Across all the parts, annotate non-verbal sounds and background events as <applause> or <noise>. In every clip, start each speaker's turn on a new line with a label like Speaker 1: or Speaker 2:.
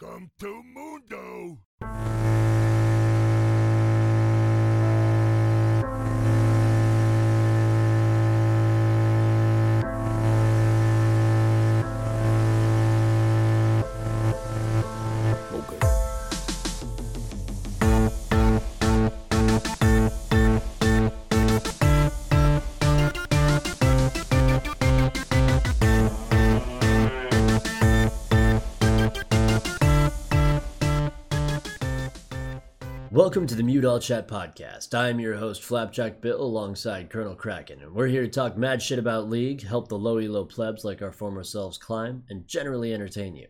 Speaker 1: Welcome to Mundo.
Speaker 2: Welcome to the Mute All Chat podcast. I am your host, Flapjack Bill, alongside Colonel Kraken, and we're here to talk mad shit about League, help the low plebs like our former selves climb, and generally entertain you.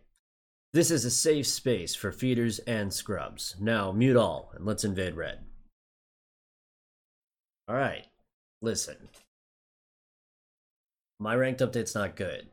Speaker 2: This is a safe space for feeders and scrubs. Now, mute all, and let's invade red. Alright, listen. My ranked update's not good.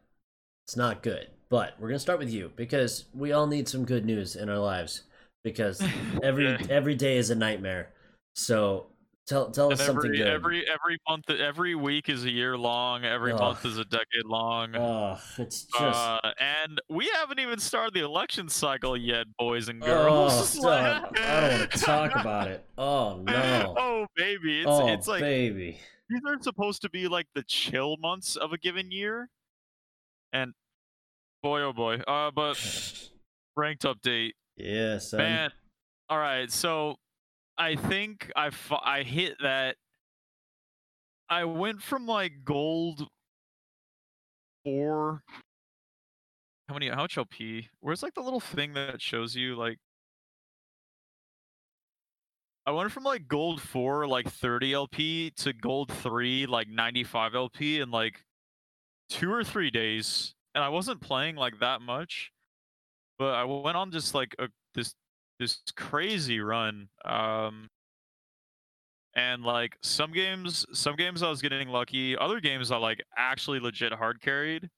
Speaker 2: It's not good. But we're gonna start with you, because we all need some good news in our lives. Because <laughs> every
Speaker 3: Okay.
Speaker 2: every day is a nightmare. So tell tell us
Speaker 3: And
Speaker 2: something
Speaker 3: every
Speaker 2: good.
Speaker 3: every every month, every week is a year long. Every
Speaker 2: Ugh.
Speaker 3: month is a decade long.
Speaker 2: Ugh, it's just
Speaker 3: Uh, and we haven't even started the election cycle yet, boys and
Speaker 2: oh,
Speaker 3: girls. <laughs>
Speaker 2: stop. I don't want to talk about it. Oh no. <laughs>
Speaker 3: Oh baby, it's
Speaker 2: oh
Speaker 3: it's like
Speaker 2: baby.
Speaker 3: these aren't supposed to be like the chill months of a given year, and boy oh boy. Uh, but <sighs> ranked update.
Speaker 2: Yeah, son.
Speaker 3: Man, all right. So I think I I hit that. I went from like gold four. How many? How much LP? Where's like the little thing that shows you like? I went from like gold four, like 30 LP, to gold three, like 95 LP in like two or three days, and I wasn't playing like that much but I went on just like a this this crazy run. Um and like some games some games I was getting lucky, other games I like actually legit hard carried.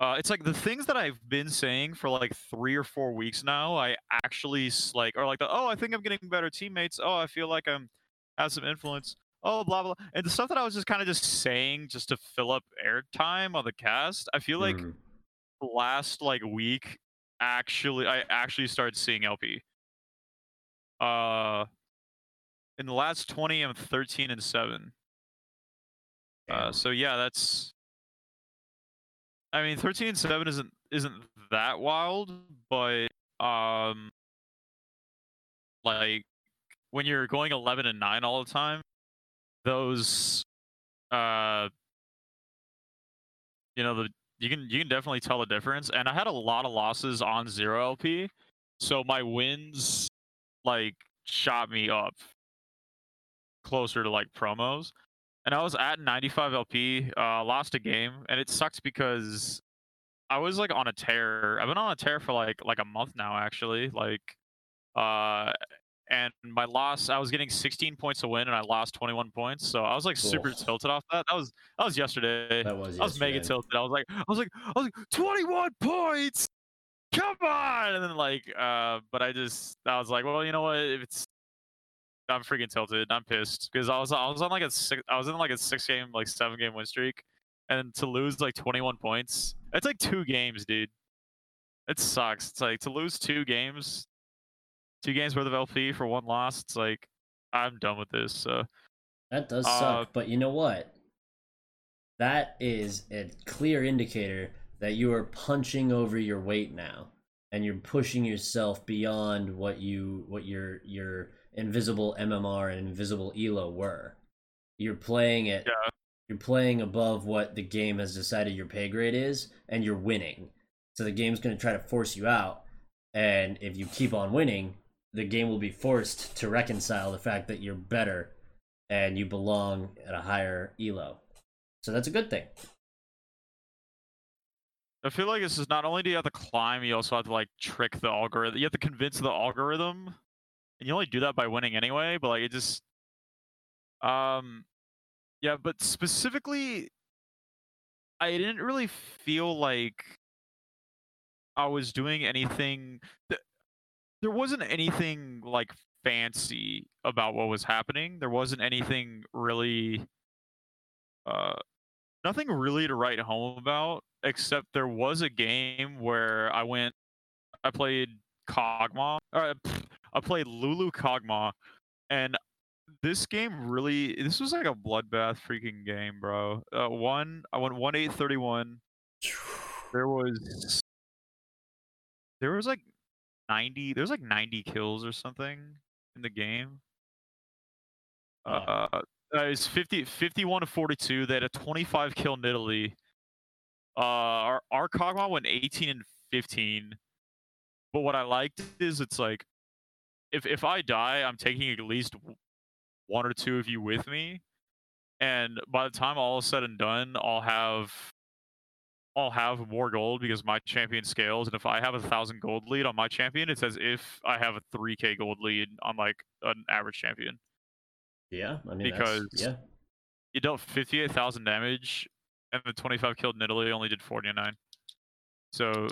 Speaker 3: Uh it's like the things that I've been saying for like 3 or 4 weeks now, I actually like or like the, oh, I think I'm getting better teammates. Oh, I feel like I'm have some influence. Oh, blah blah. And the stuff that I was just kind of just saying just to fill up airtime on the cast, I feel like
Speaker 2: Mhm.
Speaker 3: last like week actually I actually started seeing LP. Uh in the last 20 I'm 13 and 7. Uh so yeah, that's I mean 13 and 7 isn't isn't that wild, but um like when you're going 11 and 9 all the time, those uh you know the you can you can definitely tell the difference and i had a lot of losses on zero lp so my wins like shot me up closer to like promos and i was at 95 lp uh lost a game and it sucks because i was like on a tear. I've been on a tear for like like a month now actually like uh and my loss i was getting 16 points to win and i lost 21 points so i was like super tilted off that that was that was yesterday
Speaker 2: That was
Speaker 3: I was mega tilted. I was like, I was like, I was like, 21 points. Come on. And then like, uh, but I just, I was like, well, you know what? If it's, I'm freaking tilted. I'm pissed because I was, I was on like a six, I was in like a six game, like seven game win streak, and to lose like 21 points, it's like two games, dude. It sucks. It's like to lose two games, two games worth of LP for one loss. It's like, I'm done with this. So
Speaker 2: That does
Speaker 3: Uh,
Speaker 2: suck, but you know what? That is a clear indicator that you are punching over your weight now, and you're pushing yourself beyond what you what your your invisible MMR and invisible Elo were. You're playing it.
Speaker 3: Yeah.
Speaker 2: You're playing above what the game has decided your pay grade is, and you're winning. So the game's going to try to force you out, and if you keep on winning, the game will be forced to reconcile the fact that you're better and you belong at a higher elo. So that's a good thing.
Speaker 3: I feel like this is not only do you have to climb, you also have to like trick the algorithm. You have to convince the algorithm, and you only do that by winning anyway. But like it just, um, yeah. But specifically, I didn't really feel like I was doing anything. Th- There wasn't anything like fancy about what was happening. There wasn't anything really, uh, nothing really to write home about except there was a game where I went I played Kog'Maw. Or I played Lulu Kog'Maw, and this game really this was like a bloodbath freaking game, bro. Uh, one I went one eight thirty one. <sighs> There was there was like ninety. there's like ninety kills or something in the game. Uh, uh it's 50, 51 to 42. They had a 25 kill Nidalee. Uh, our, our Kog'Maw went 18 and 15. But what I liked is it's like, if if I die, I'm taking at least one or two of you with me, and by the time all is said and done, I'll have I'll have more gold because my champion scales, and if I have a thousand gold lead on my champion, it's as if I have a 3k gold lead on like an average champion.
Speaker 2: Yeah, I mean
Speaker 3: because
Speaker 2: yeah,
Speaker 3: you dealt 58,000 damage, and the 25 killed Nidalee only did 49. So,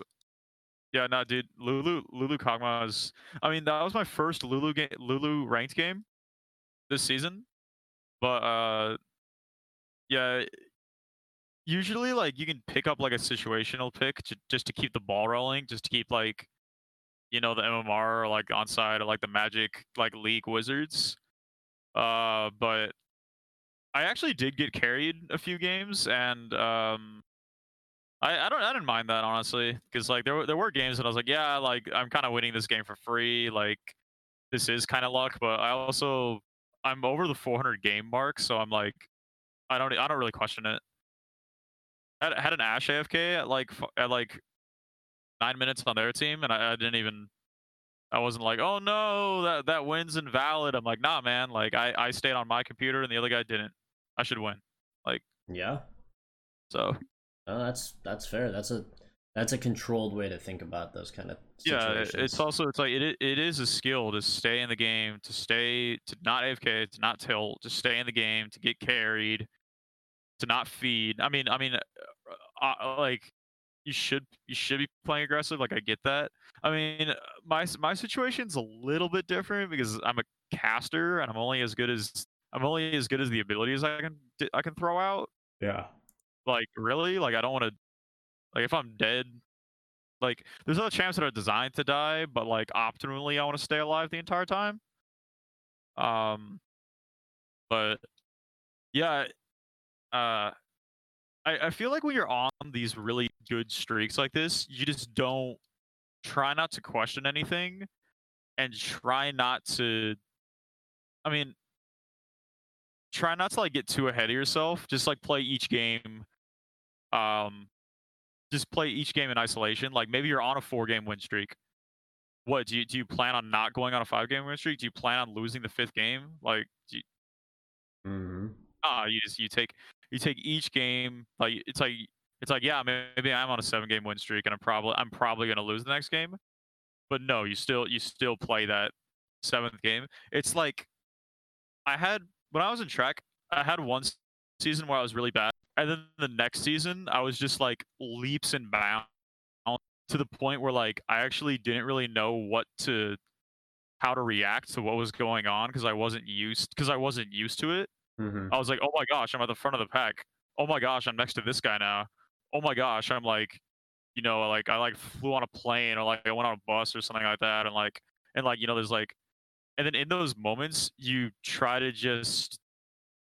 Speaker 3: yeah, no, dude, Lulu Lulu Kog'Maw is. I mean, that was my first Lulu game, Lulu ranked game this season, but uh, yeah. Usually, like you can pick up like a situational pick to, just to keep the ball rolling, just to keep like, you know, the MMR or like onside or like the Magic like League Wizards uh, but I actually did get carried a few games, and um, I, I don't I didn't mind that honestly, because like there were there were games that I was like, yeah, like I'm kind of winning this game for free, like this is kind of luck, but I also I'm over the 400 game mark, so I'm like, I don't I don't really question it. I had, had an Ash AFK at like at like nine minutes on their team, and I, I didn't even I wasn't like, oh no, that that win's invalid. I'm like, nah, man. Like I I stayed on my computer and the other guy didn't. I should win. Like
Speaker 2: yeah.
Speaker 3: So.
Speaker 2: Oh, that's that's fair. That's a that's a controlled way to think about those kind of
Speaker 3: situations. Yeah, it's also it's like it it is a skill to stay in the game, to stay to not AFK, to not tilt, to stay in the game, to get carried, to not feed. I mean, I mean, uh, uh, like you should you should be playing aggressive. Like I get that. I mean, my my situation's a little bit different because I'm a caster and I'm only as good as I'm only as good as the abilities I can I can throw out.
Speaker 2: Yeah.
Speaker 3: Like really, like I don't want to. Like if I'm dead, like there's other champs that are designed to die, but like optimally I want to stay alive the entire time. Um, but yeah, uh, I, I feel like when you're on these really good streaks like this, you just don't try not to question anything and try not to I mean try not to like get too ahead of yourself. Just like play each game um just play each game in isolation. Like maybe you're on a four game win streak. What do you do you plan on not going on a five game win streak? Do you plan on losing the fifth game? Like do you,
Speaker 2: mm-hmm.
Speaker 3: Ah, you just you take you take each game like it's like it's like yeah maybe I'm on a seven game win streak and I'm probably I'm probably gonna lose the next game, but no you still you still play that seventh game. It's like I had when I was in track I had one season where I was really bad and then the next season I was just like leaps and bounds to the point where like I actually didn't really know what to how to react to what was going on because I wasn't used because I wasn't used to it.
Speaker 2: Mm-hmm.
Speaker 3: I was like, oh my gosh, I'm at the front of the pack. Oh my gosh, I'm next to this guy now. Oh my gosh, I'm like, you know, like I like flew on a plane or like I went on a bus or something like that, and like and like you know, there's like, and then in those moments, you try to just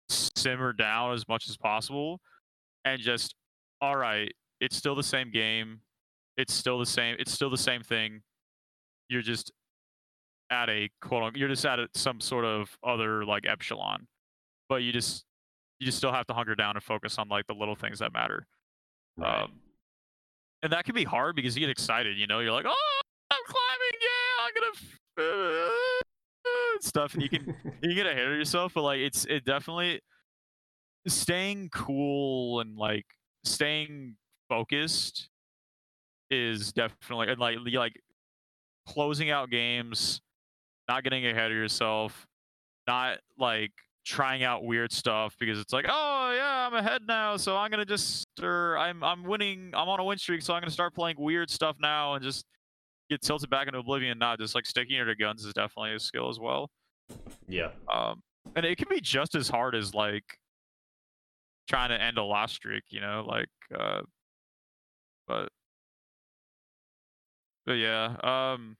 Speaker 3: simmer down as much as possible, and just, all right, it's still the same game, it's still the same, it's still the same thing. You're just at a quote, unquote, you're just at some sort of other like epsilon but you just you just still have to hunker down and focus on like the little things that matter.
Speaker 2: Right.
Speaker 3: Um, and that can be hard because you get excited. You know, you're like, oh, I'm climbing, yeah, I'm gonna uh, <laughs> stuff, and you can <laughs> you get ahead of yourself. But like, it's it definitely staying cool and like staying focused is definitely and like like closing out games, not getting ahead of yourself, not like trying out weird stuff because it's like, oh yeah, I'm ahead now, so I'm gonna just or I'm I'm winning, I'm on a win streak, so I'm gonna start playing weird stuff now and just get tilted back into oblivion. Not just like sticking to guns is definitely a skill as well.
Speaker 2: Yeah.
Speaker 3: Um, and it can be just as hard as like trying to end a lost streak, you know, like uh, but but yeah, um,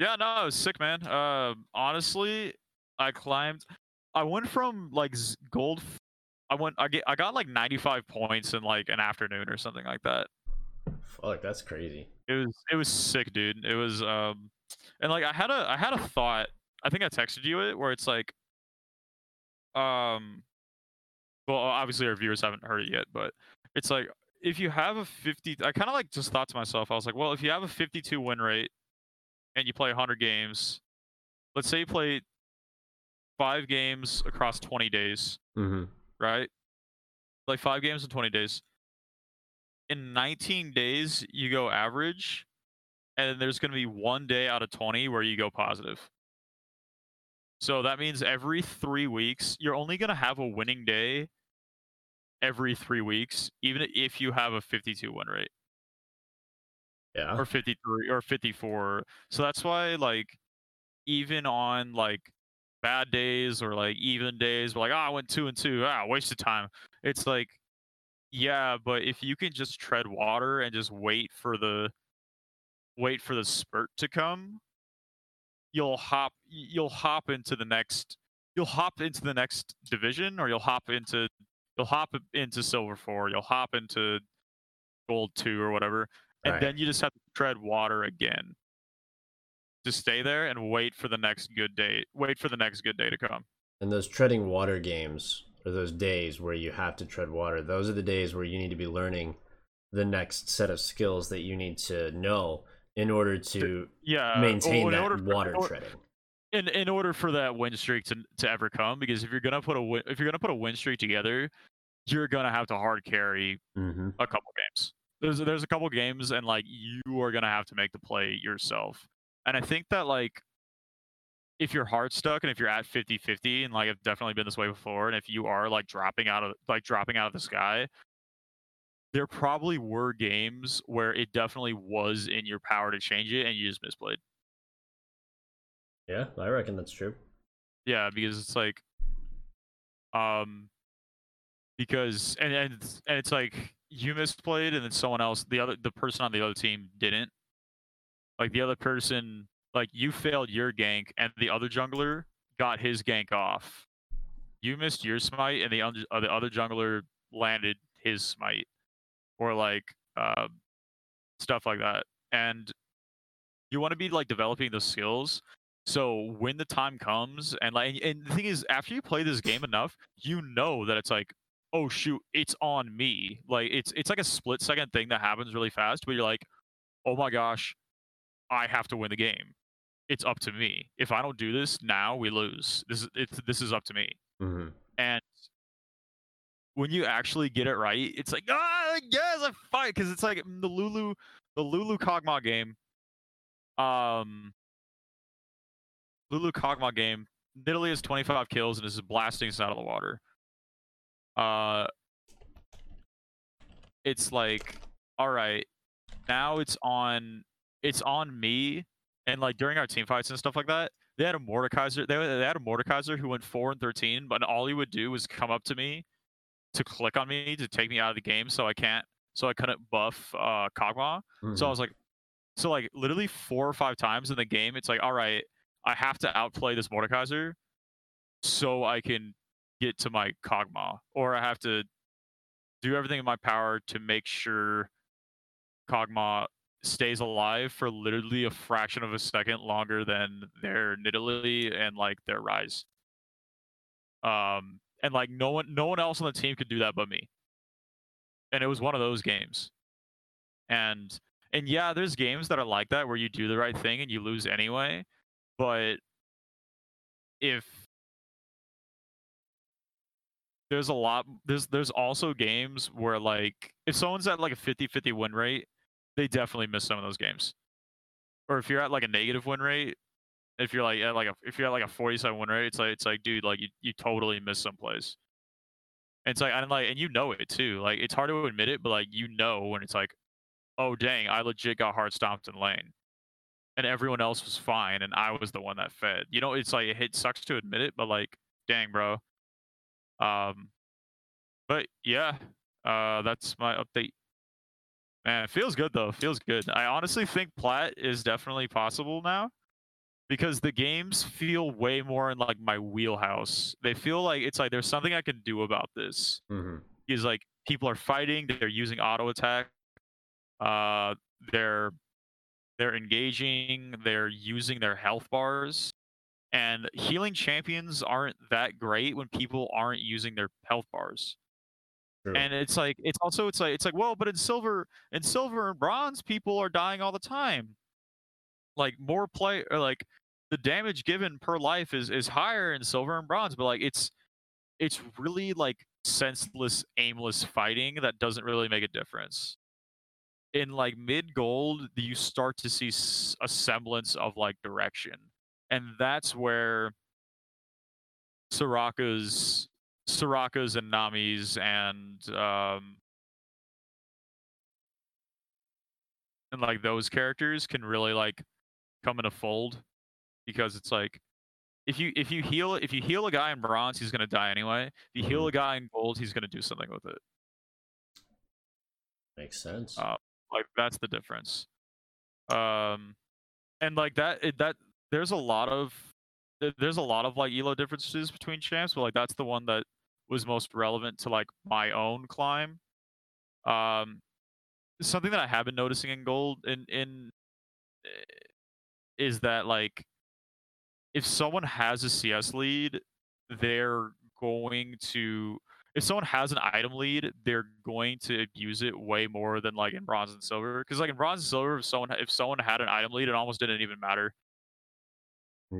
Speaker 3: Yeah, no, it was sick, man. Uh, honestly, I climbed. I went from like gold. I went. I get. I got like 95 points in like an afternoon or something like that.
Speaker 2: Fuck, that's crazy.
Speaker 3: It was. It was sick, dude. It was. Um, and like I had a. I had a thought. I think I texted you it where it's like. Um. Well, obviously our viewers haven't heard it yet, but it's like if you have a 50. I kind of like just thought to myself. I was like, well, if you have a 52 win rate, and you play 100 games, let's say you play five games across 20 days,
Speaker 2: Mm-hmm.
Speaker 3: right? Like five games in 20 days. In 19 days, you go average, and there's going to be one day out of 20 where you go positive. So that means every three weeks, you're only going to have a winning day every three weeks, even if you have a 52 win rate
Speaker 2: Yeah.
Speaker 3: or 53 or 54 so that's why like even on like bad days or like even days we're like oh i went two and two ah waste of time it's like yeah but if you can just tread water and just wait for the wait for the spurt to come you'll hop you'll hop into the next you'll hop into the next division or you'll hop into you'll hop into silver four you'll hop into gold two or whatever and
Speaker 2: Right.
Speaker 3: then you just have to tread water again. Just stay there and wait for the next good day. Wait for the next good day to come.
Speaker 2: And those treading water games, or those days where you have to tread water, those are the days where you need to be learning the next set of skills that you need to know in order to
Speaker 3: Yeah,
Speaker 2: maintain
Speaker 3: well,
Speaker 2: that
Speaker 3: for-
Speaker 2: water treading.
Speaker 3: In in order for that win streak to to ever come, because if you're gonna put a win, if you're gonna put a win streak together, you're gonna have to hard carry
Speaker 2: Mm-hmm.
Speaker 3: a couple games. There's there's a couple games and like you are gonna have to make the play yourself. And I think that like if you're hard stuck and if you're at 50-50 and like I've definitely been this way before, and if you are like dropping out of like dropping out of the sky, there probably were games where it definitely was in your power to change it and you just misplayed.
Speaker 2: Yeah, I reckon that's true.
Speaker 3: Yeah, because it's like, um, because and and it's, and it's like you misplayed, and then someone else, the other, the person on the other team didn't. Like the other person, like you failed your gank, and the other jungler got his gank off. You missed your smite, and the un- uh, the other jungler landed his smite, or like uh, stuff like that. And you want to be like developing those skills so when the time comes, and like, and the thing is, after you play this game enough, you know that it's like, oh shoot, it's on me. Like it's it's like a split second thing that happens really fast, but you're like, oh my gosh, I have to win the game. It's up to me. If I don't do this now, we lose. This is it's this is up to me.
Speaker 2: Mm-hmm.
Speaker 3: And when you actually get it right, it's like, ah, yes, I fight because it's like mm, the Lulu, the Lulu Kog'Maw game. Um, Lulu Kog'Maw game. Nidalee has 25 kills and is blasting us out of the water. Uh, it's like, all right, now it's on, it's on me, and like during our team fights and stuff like that, they had a Mordekaiser. They, they had a Mordekaiser who went four and 13, but all he would do was come up to me to click on me to take me out of the game, so I can't, so I couldn't buff uh Kog'Maw.
Speaker 2: Mm-hmm.
Speaker 3: So I was like, so like literally four or five times in the game, it's like, all right, I have to outplay this Mordekaiser so I can get to my Kog'Maw, or I have to do everything in my power to make sure Kog'Maw stays alive for literally a fraction of a second longer than their Nidalee and like their Ryze. Um, and like no one, no one else on the team could do that but me. And it was one of those games. And and yeah, there's games that are like that where you do the right thing and you lose anyway. But if there's a lot there's there's also games where like if someone's at like a 50-50 win rate, they definitely miss some of those games. Or if you're at like a negative win rate, if you're like at like a if you're at like a 47 win rate, it's like it's like dude, like you, you totally miss some plays. And it's like and like and you know it too. Like it's hard to admit it, but like you know when it's like, oh dang, I legit got hard stomped in lane. And everyone else was fine and I was the one that fed. You know, it's like it sucks to admit it, but like, dang bro. Um but yeah, uh that's my update. Man, it feels good though. Feels good. I honestly think plat is definitely possible now. because the games feel way more in like my wheelhouse. They feel like it's like there's something I can do about this.
Speaker 2: hmm
Speaker 3: Is like people are fighting, they're using auto attack, uh, they're they're engaging, they're using their health bars, and healing champions aren't that great when people aren't using their health bars.
Speaker 2: True.
Speaker 3: And it's like it's also it's like it's like well, but in silver in silver and bronze, people are dying all the time. Like more play or like the damage given per life is is higher in silver and bronze, but like it's it's really like senseless, aimless fighting that doesn't really make a difference. In like mid gold, you start to see a semblance of like direction, and that's where Soraka's Soraka's and Nami's and um and like those characters can really like come in a fold because it's like if you if you heal if you heal a guy in bronze he's gonna die anyway. If you heal
Speaker 2: Mhm.
Speaker 3: a guy in gold he's gonna do something with it.
Speaker 2: Makes sense.
Speaker 3: Uh, Like that's the difference. Um, and like that it, that there's a lot of there's a lot of like elo differences between champs, but like that's the one that was most relevant to like my own climb. Um, something that I have been noticing in gold in in eh, is that like if someone has a CS lead, they're going to if someone has an item lead, they're going to use it way more than like in bronze and silver. Because like in bronze and silver, if someone if someone had an item lead, it almost didn't even matter.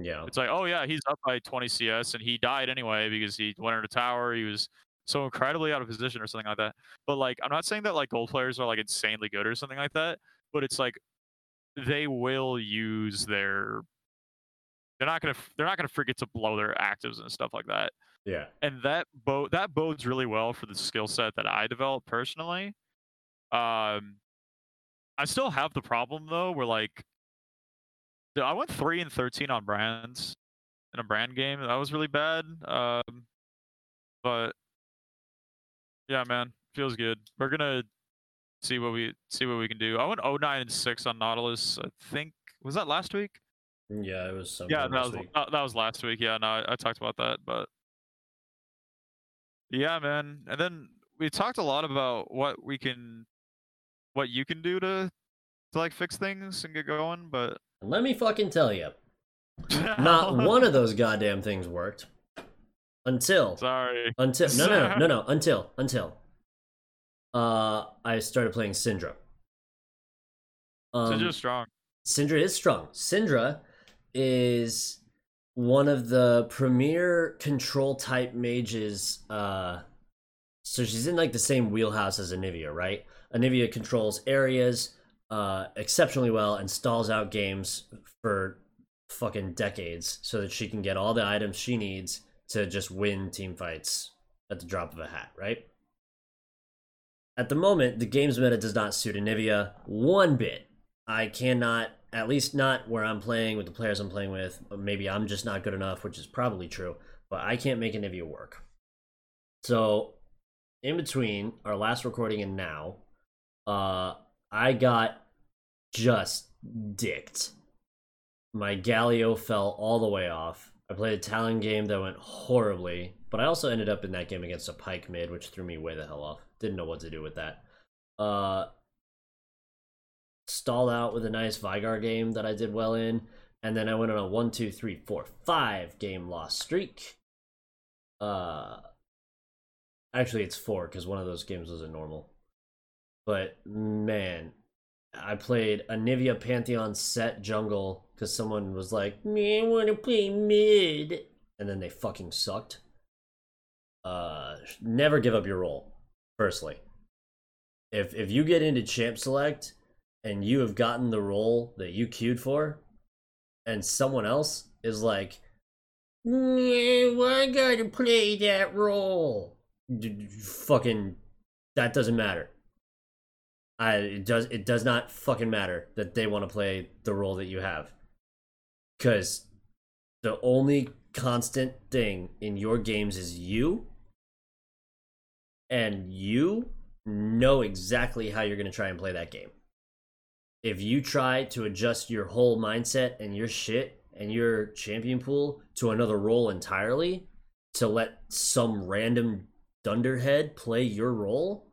Speaker 2: Yeah.
Speaker 3: It's like, oh yeah, he's up by 20 CS and he died anyway because he went into tower. He was so incredibly out of position or something like that. But like, I'm not saying that like gold players are like insanely good or something like that. But it's like they will use their. They're not gonna. They're not gonna forget to blow their actives and stuff like that.
Speaker 2: Yeah.
Speaker 3: And that bo- that bodes really well for the skill set that I developed personally. Um, I still have the problem though, where like Dude, I went three and thirteen on brands in a brand game. That was really bad. Um, but yeah, man, feels good. We're gonna see what we see what we can do. I went 09 and six on Nautilus. I think was that last week.
Speaker 2: Yeah, it was
Speaker 3: Yeah, that was uh, that was last week. Yeah, no, I, I talked about that, but yeah, man. And then we talked a lot about what we can, what you can do to to like fix things and get going, but
Speaker 2: And Let me fucking tell you, <laughs> not one of those goddamn things worked until
Speaker 3: Sorry.
Speaker 2: until no no no no no <laughs> until until uh I started playing Syndra. Um,
Speaker 3: Syndra's strong.
Speaker 2: Syndra is strong. Syndra is one of the premier control type mages. Uh, so she's in like the same wheelhouse as Anivia, right? Anivia controls areas uh, exceptionally well and stalls out games for fucking decades so that she can get all the items she needs to just win team fights at the drop of a hat, right? At the moment, the game's meta does not suit Anivia one bit. I cannot, at least not where I'm playing with the players I'm playing with. Maybe I'm just not good enough, which is probably true, but I can't make Anivia work. So, in between our last recording and now, uh, I got just dicked. My Galio fell all the way off. I played a Talon game that went horribly, but I also ended up in that game against a Pyke mid, which threw me way the hell off. Didn't know what to do with that. Uh, stalled out with a nice Veigar game that I did well in, and then I went on a one, two, three, four, five game loss streak. Uh, actually, it's four because one of those games was a normal. But man, I played Anivia Pantheon Sett jungle because someone was like, "Me, I want to play mid," and then they fucking sucked. Uh, never give up your role. Firstly, if if you get into champ select and you have gotten the role that you queued for, and someone else is like, "No, I gotta play that role," fucking, that doesn't matter. I it does it does not fucking matter that they want to play the role that you have, because the only constant thing in your games is you, and you know exactly how you're going to try and play that game. If you try to adjust your whole mindset and your shit and your champion pool to another role entirely to let some random dunderhead play your role,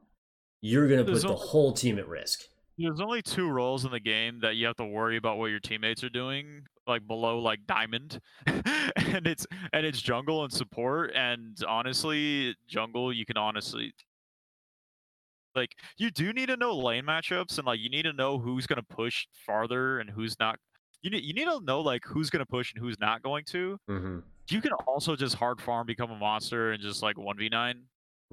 Speaker 2: you're gonna put
Speaker 3: There's
Speaker 2: the
Speaker 3: only-
Speaker 2: whole team at risk.
Speaker 3: There's only two roles in the game that you have to worry about what your teammates are doing, like below like diamond, <laughs> and it's and it's jungle and support. And honestly, jungle you can honestly like you do need to know lane matchups and like you need to know who's gonna push farther and who's not. You need you need to know like who's gonna push and who's not going to.
Speaker 2: Mm-hmm.
Speaker 3: You can also just hard farm, become a monster, and just like one v nine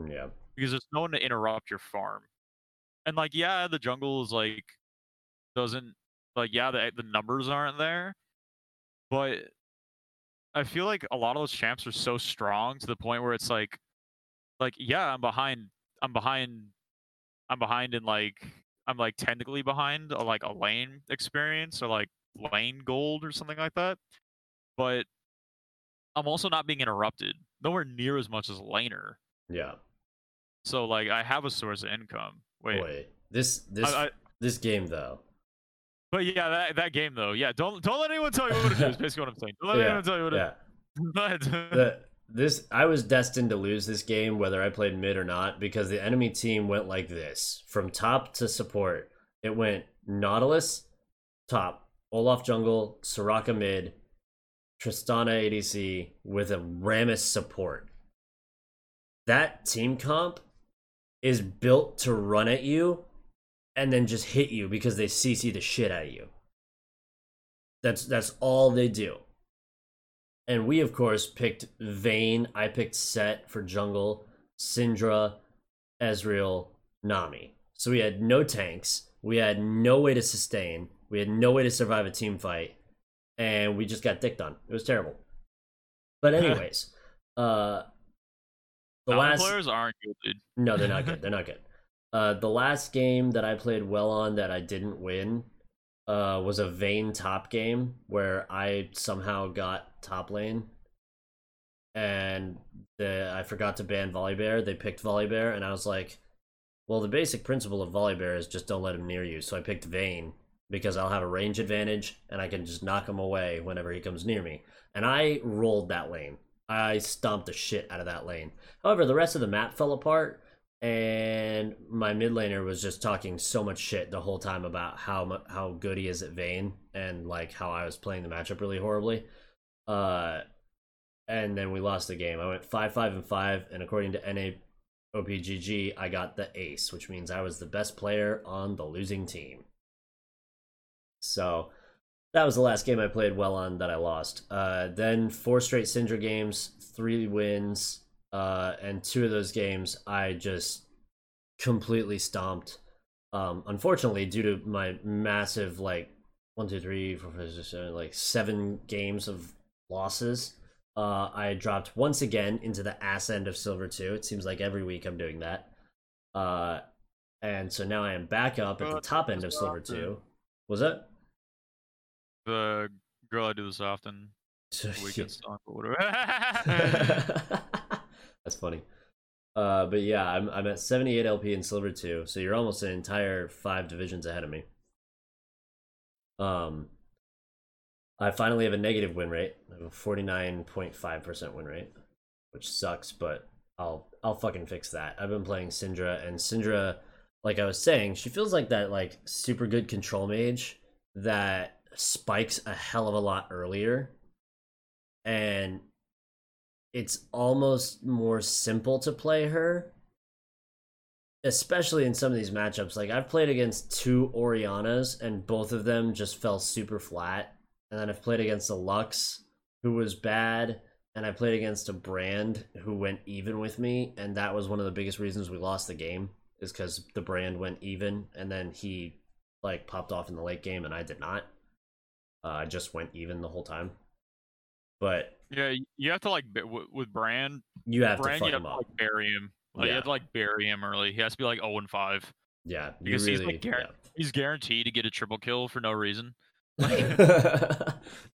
Speaker 2: Yeah.
Speaker 3: Because there's no one to interrupt your farm. And like, yeah, the jungle is like doesn't like yeah, the the numbers aren't there, but I feel like a lot of those champs are so strong to the point where it's like, like yeah, I'm behind, I'm behind, I'm behind in like I'm like technically behind a, like a lane experience or like lane gold or something like that, but I'm also not being interrupted nowhere near as much as laner.
Speaker 2: Yeah.
Speaker 3: So like I have a source of income. Wait,
Speaker 2: Boy, this this
Speaker 3: I, I,
Speaker 2: this game though.
Speaker 3: but yeah, that that game though, yeah. Don't don't let anyone tell you what to do. Is <laughs> basically what I'm saying. Don't let
Speaker 2: Yeah,
Speaker 3: anyone tell you what
Speaker 2: Yeah. <laughs>
Speaker 3: to do.
Speaker 2: the this I was destined to lose this game whether I played mid or not because the enemy team went like this from top to support. It went Nautilus top, Olaf jungle, Soraka mid, Tristana ADC with a Rammus support. That team comp is built to run at you and then just hit you because they CC the shit out of you. That's that's all they do. And we, of course, picked Vayne. I picked Sett for jungle, Syndra, Ezreal, Nami. So we had no tanks. We had no way to sustain. We had no way to survive a team fight. And we just got dicked on. It was terrible. But <laughs> anyways, uh the last
Speaker 3: players aren't good, dude.
Speaker 2: no, they're not good. <laughs> They're not good. Uh, the last game that I played well on that I didn't win uh, was a Vayne top game where I somehow got top lane, and the, I forgot to ban Volibear. They picked Volibear, and I was like, "Well, the basic principle of Volibear is just don't let him near you." So I picked Vayne because I'll have a range advantage and I can just knock him away whenever he comes near me. And I rolled that lane. I stomped the shit out of that lane. However, the rest of the map fell apart, and my mid laner was just talking so much shit the whole time about how how good he is at Vayne and like how I was playing the matchup really horribly. Uh, and then we lost the game. I went five five and five, and according to NA OPGG, I got the ace, which means I was the best player on the losing team. So that was the last game I played well on that I lost. Uh, then four straight Syndra games, three wins, uh, and two of those games I just completely stomped. Um, unfortunately, due to my massive like one, two, three, four, five, six, seven, like seven games of losses, uh, I dropped once again into the ass end of Silver Two. It seems like every week I'm doing that. Uh, and so now I am back up at the
Speaker 3: Uh,
Speaker 2: top end of Silver. Two. Was it?
Speaker 3: The girl I do this often. <laughs> Weekend song or whatever. <laughs>
Speaker 2: That's funny. Uh, but yeah, I'm I'm at 78 LP in silver two, so you're almost an entire five divisions ahead of me. Um, I finally have a negative win rate. I have a 49.5% win rate, which sucks, but I'll I'll fucking fix that. I've been playing Syndra, and Syndra, like I was saying, she feels like that like super good control mage that spikes a hell of a lot earlier, and it's almost more simple to play her especially in some of these matchups. Like i've played against two Oriannas and both of them just fell super flat. And then i've played against a Lux who was bad and i played against a Brand who went even with me and that was one of the biggest reasons we lost the game is because the Brand went even and then he like popped off in the late game and i did not uh, i just went even the whole time but
Speaker 3: yeah, you have to like with Brand.
Speaker 2: you have
Speaker 3: Brand,
Speaker 2: to
Speaker 3: you have to like bury him. Like, You have to like bury him early. He has to be like 0 and 5.
Speaker 2: Yeah, you
Speaker 3: Because he's,
Speaker 2: really.
Speaker 3: like, guar- He's guaranteed to get a triple kill for no reason. <laughs>
Speaker 2: yeah.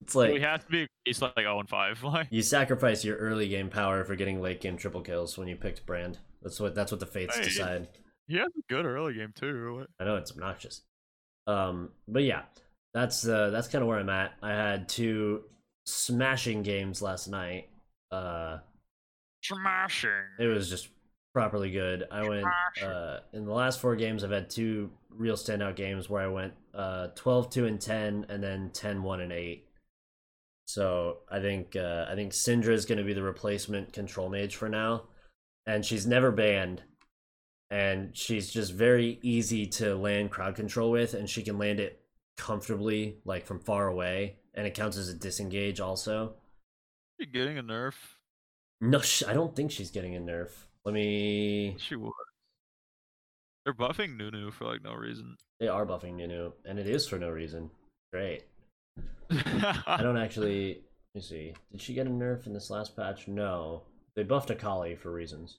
Speaker 2: it's
Speaker 3: So he
Speaker 2: like
Speaker 3: has to be. He's like 0 and 5. <laughs> Like
Speaker 2: you sacrifice your early game power for getting late game triple kills when you picked Brand. That's what that's what the fates
Speaker 3: Hey.
Speaker 2: decide.
Speaker 3: he has a good early game too. What-
Speaker 2: I know it's obnoxious. Um, but yeah, that's uh that's kind of where I'm at. I had two smashing games last night. Uh,
Speaker 3: Smashing.
Speaker 2: it was just properly good. I went uh, in the last four games. I've had two real standout games where I went uh, 12 2 and 10 and then 10 1 and 8. So, I think uh, I think Syndra is going to be the replacement control mage for now and she's never banned and she's just very easy to land crowd control with and she can land it comfortably like from far away and it counts as a disengage also.
Speaker 3: You getting a nerf?
Speaker 2: No, sh- I don't think she's getting a nerf. Let me
Speaker 3: She would. They're buffing Nunu for like no reason.
Speaker 2: They are buffing Nunu, and it is for no reason. Great. <laughs> I don't actually. Let me see. Did she get a nerf in this last patch? No. They buffed Akali for reasons.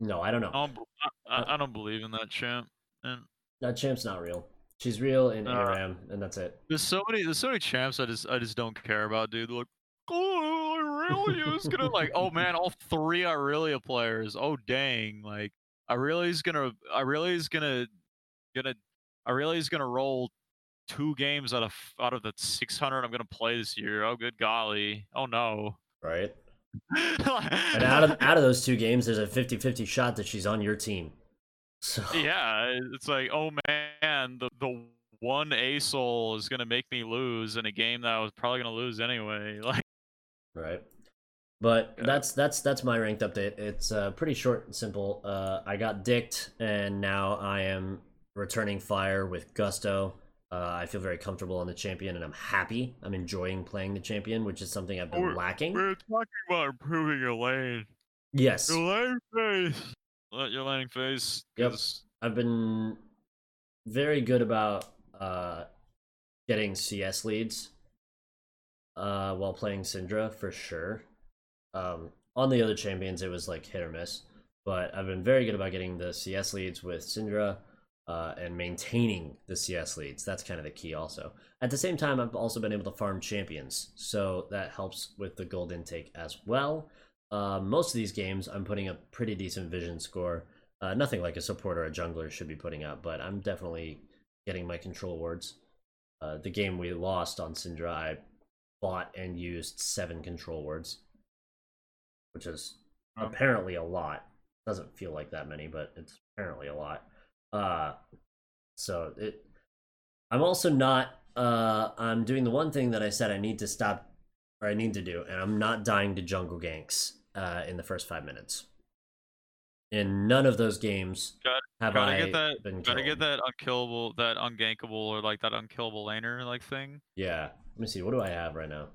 Speaker 2: No, I don't know.
Speaker 3: I don't, I- I- I don't believe in that champ. And
Speaker 2: That champ's not real. She's real in
Speaker 3: Uh,
Speaker 2: ARAM, and that's it.
Speaker 3: there's so many, there's so many champs I just, I just don't care about, dude. Like, oh, Aurelia's gonna like, oh man, all three Aurelia players. Oh dang, like Aurelia's gonna, Aurelia's gonna, gonna, Aurelia's gonna roll two games out of out of the 600 I'm gonna play this year. Oh good golly. Oh no.
Speaker 2: Right? <laughs> And out of out of those two games, there's a 50-50 shot that she's on your team. So <laughs>
Speaker 3: yeah, it's like, oh man, the the one A soul is gonna make me lose in a game that I was probably gonna lose anyway. <laughs> Like,
Speaker 2: Right. But
Speaker 3: Yeah.
Speaker 2: that's that's that's my ranked update. It's uh, pretty short and simple. Uh, I got dicked, and now I am returning fire with gusto. Uh, I feel very comfortable on the champion, and I'm happy. I'm enjoying playing the champion, which is something I've been
Speaker 3: We're-
Speaker 2: lacking.
Speaker 3: we're talking about improving your lane.
Speaker 2: Yes,
Speaker 3: Your lane face. Your laning face.
Speaker 2: Yep. I've been very good about uh, getting CS leads uh, while playing Syndra for sure. Um, on the other champions, it was like hit or miss, but I've been very good about getting the CS leads with Syndra uh, and maintaining the CS leads. That's kind of the key, also. At the same time, I've also been able to farm champions, so that helps with the gold intake as well. Uh, most of these games, I'm putting a pretty decent vision score. Uh, nothing like a support or a jungler should be putting up, but I'm definitely getting my control wards. Uh, the game we lost on Syndra, I bought and used seven control wards, which is apparently a lot. Doesn't feel like that many, but it's apparently a lot. Uh, so it. I'm also not. Uh, I'm doing the one thing that I said I need to stop, or I need to do, and I'm not dying to jungle ganks uh, in the first five minutes. In none of those games
Speaker 3: Got-
Speaker 2: have
Speaker 3: gotta
Speaker 2: I
Speaker 3: get that-
Speaker 2: been
Speaker 3: Gotta
Speaker 2: killed.
Speaker 3: get that unkillable, that ungankable, or like that unkillable laner like thing.
Speaker 2: Yeah. Let me see. What do I have right now?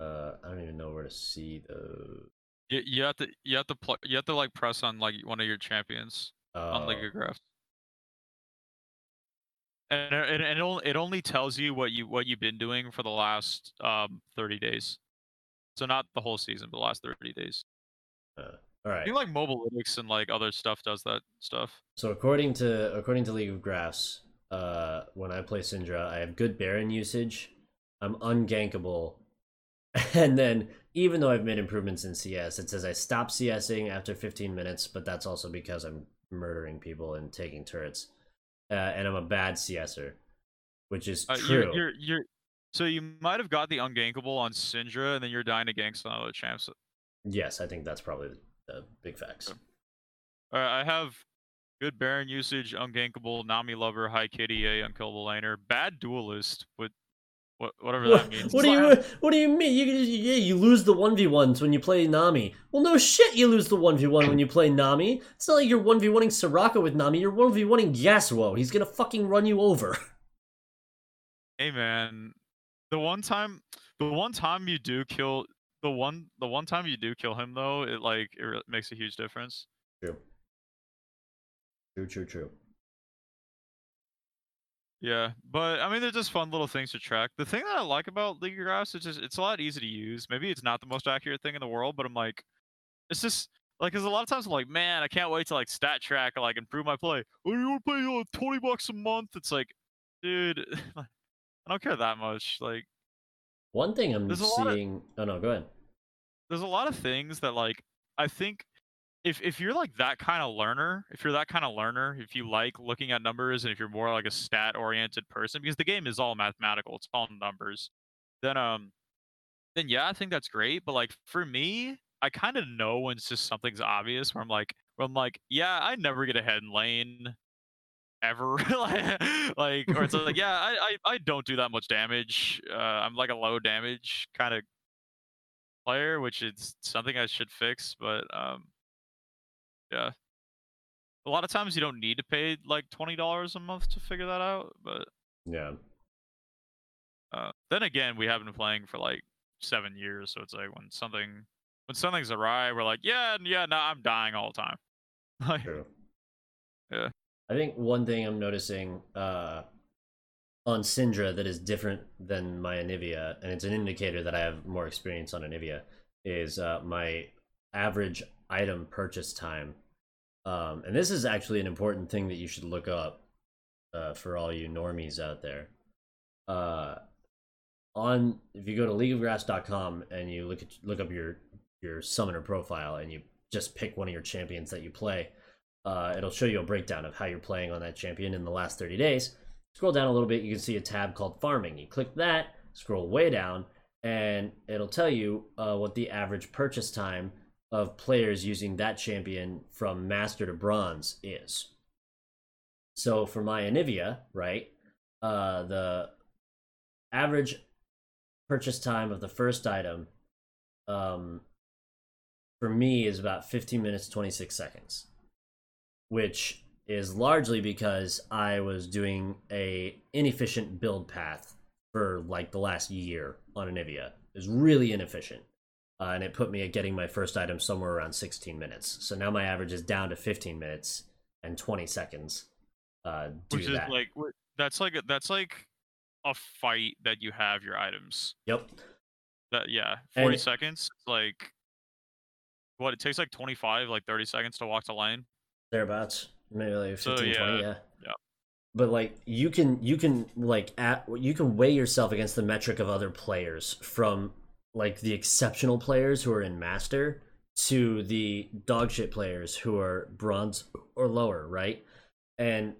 Speaker 2: Uh, I don't even know where to see the.
Speaker 3: You, you have to, you have to, pl- you have to like press on like one of your champions on League
Speaker 2: Oh,
Speaker 3: of Graphs. And it, and only, it only tells you what you what you've been doing for the last um 30 days. So not the whole season, but the last 30 days.
Speaker 2: All right.
Speaker 3: I think like Mobalytics and like other stuff does that stuff.
Speaker 2: So according to according to League of Graphs, uh, when I play Syndra, I have good Baron usage. I'm ungankable, <laughs> and then even though I've made improvements in CS, it says I stop CSing after 15 minutes, but that's also because I'm murdering people and taking turrets, uh, and I'm a bad CSer, which is
Speaker 3: Uh,
Speaker 2: true.
Speaker 3: you're, you're you're so you might have got the ungankable on Syndra, and then you're dying to gank some other champs.
Speaker 2: Yes, I think that's probably the big facts.
Speaker 3: Okay. Alright, I have good Baron usage, ungankable, Nami lover, high KDA, unkillable laner, bad duelist with what whatever
Speaker 2: What,
Speaker 3: that means.
Speaker 2: what do you What do you mean? You you- yeah, you lose the one v ones when you play Nami. Well, no shit, you lose the one v one when you play Nami. It's not like you're one v oneing Soraka with Nami. You're one v oneing Yasuo. He's gonna fucking run you over. <laughs>
Speaker 3: Hey man, the one time, the one time you do kill the one, the one time you do kill him though, it like it makes a huge difference.
Speaker 2: True. True. True. True.
Speaker 3: Yeah, but I mean, they're just fun little things to track. The thing that I like about League of Graphs is just it's a lot easy to use. Maybe it's not the most accurate thing in the world, but I'm like, it's just like, cause a lot of times I'm like, man, I can't wait to like stat track or like improve my play. Oh, you want to pay uh, twenty bucks a month? It's like, dude, <laughs> I don't care that much. Like,
Speaker 2: One thing I'm
Speaker 3: lot of-
Speaker 2: seeing. Oh no, go ahead.
Speaker 3: there's a lot of things that like I think if if you're like that kind of learner, if you're that kind of learner, if you like looking at numbers and if you're more like a stat oriented person, because the game is all mathematical, it's all numbers, then um then yeah, I think that's great. But like for me, I kind of know when it's just something's obvious where I'm like where I'm like, yeah, I never get ahead in lane ever. <laughs> like, or it's like, <laughs> yeah, I, I I don't do that much damage. Uh I'm like a low damage kind of player, which is something I should fix, but um yeah. A lot of times you don't need to pay like twenty dollars a month to figure that out, but
Speaker 2: Yeah.
Speaker 3: uh, then again, we have been playing for like seven years, so it's like when something when something's awry, we're like, yeah, yeah, no, I'm dying all the time. <laughs> Like. Yeah.
Speaker 2: I think one thing I'm noticing uh, on Syndra that is different than my Anivia, and it's an indicator that I have more experience on Anivia, is uh, my average item purchase time. Um, and this is actually an important thing that you should look up uh, for all you normies out there. Uh, on if you go to leagueofgraphs.com and you look at look up your your summoner profile and you just pick one of your champions that you play, uh, it'll show you a breakdown of how you're playing on that champion in the last 30 days. Scroll down a little bit, you can see a tab called farming. You click that, scroll way down, and it'll tell you uh, what the average purchase time of players using that champion from master to bronze is. So for my Anivia, right, uh, the average purchase time of the first item um, for me is about 15 minutes 26 seconds which is largely because i was doing a inefficient build path for like the last year on anivia it was really inefficient uh, and it put me at getting my first item somewhere around 16 minutes so now my average is down to 15 minutes and 20 seconds uh,
Speaker 3: which is
Speaker 2: that.
Speaker 3: like that's like a, that's like a fight that you have your items.
Speaker 2: yep
Speaker 3: That yeah, forty
Speaker 2: And-
Speaker 3: seconds. Like what? It takes like twenty five, like thirty seconds to walk to lane.
Speaker 2: Thereabouts maybe like
Speaker 3: So,
Speaker 2: 15 20
Speaker 3: yeah,
Speaker 2: yeah.
Speaker 3: Yeah.
Speaker 2: but like you can you can like at you can weigh yourself against the metric of other players from like the exceptional players who are in master to the dogshit players who are bronze or lower right? And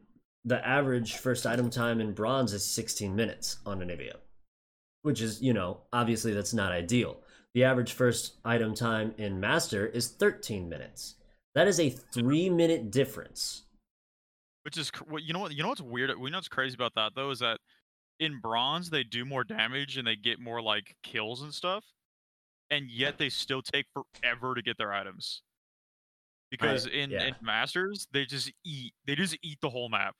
Speaker 2: the average first item time in bronze is 16 minutes on Anivia which is you know obviously that's not ideal. The average first item time in master is 13 minutes that is a three minute difference
Speaker 3: Which is what you know what you know what's weird. We know what's crazy about that though is that in bronze they do more damage and they get more like kills and stuff, and yet they still take forever to get their items. Because in,
Speaker 2: yeah.
Speaker 3: in masters they just eat they just eat the whole map.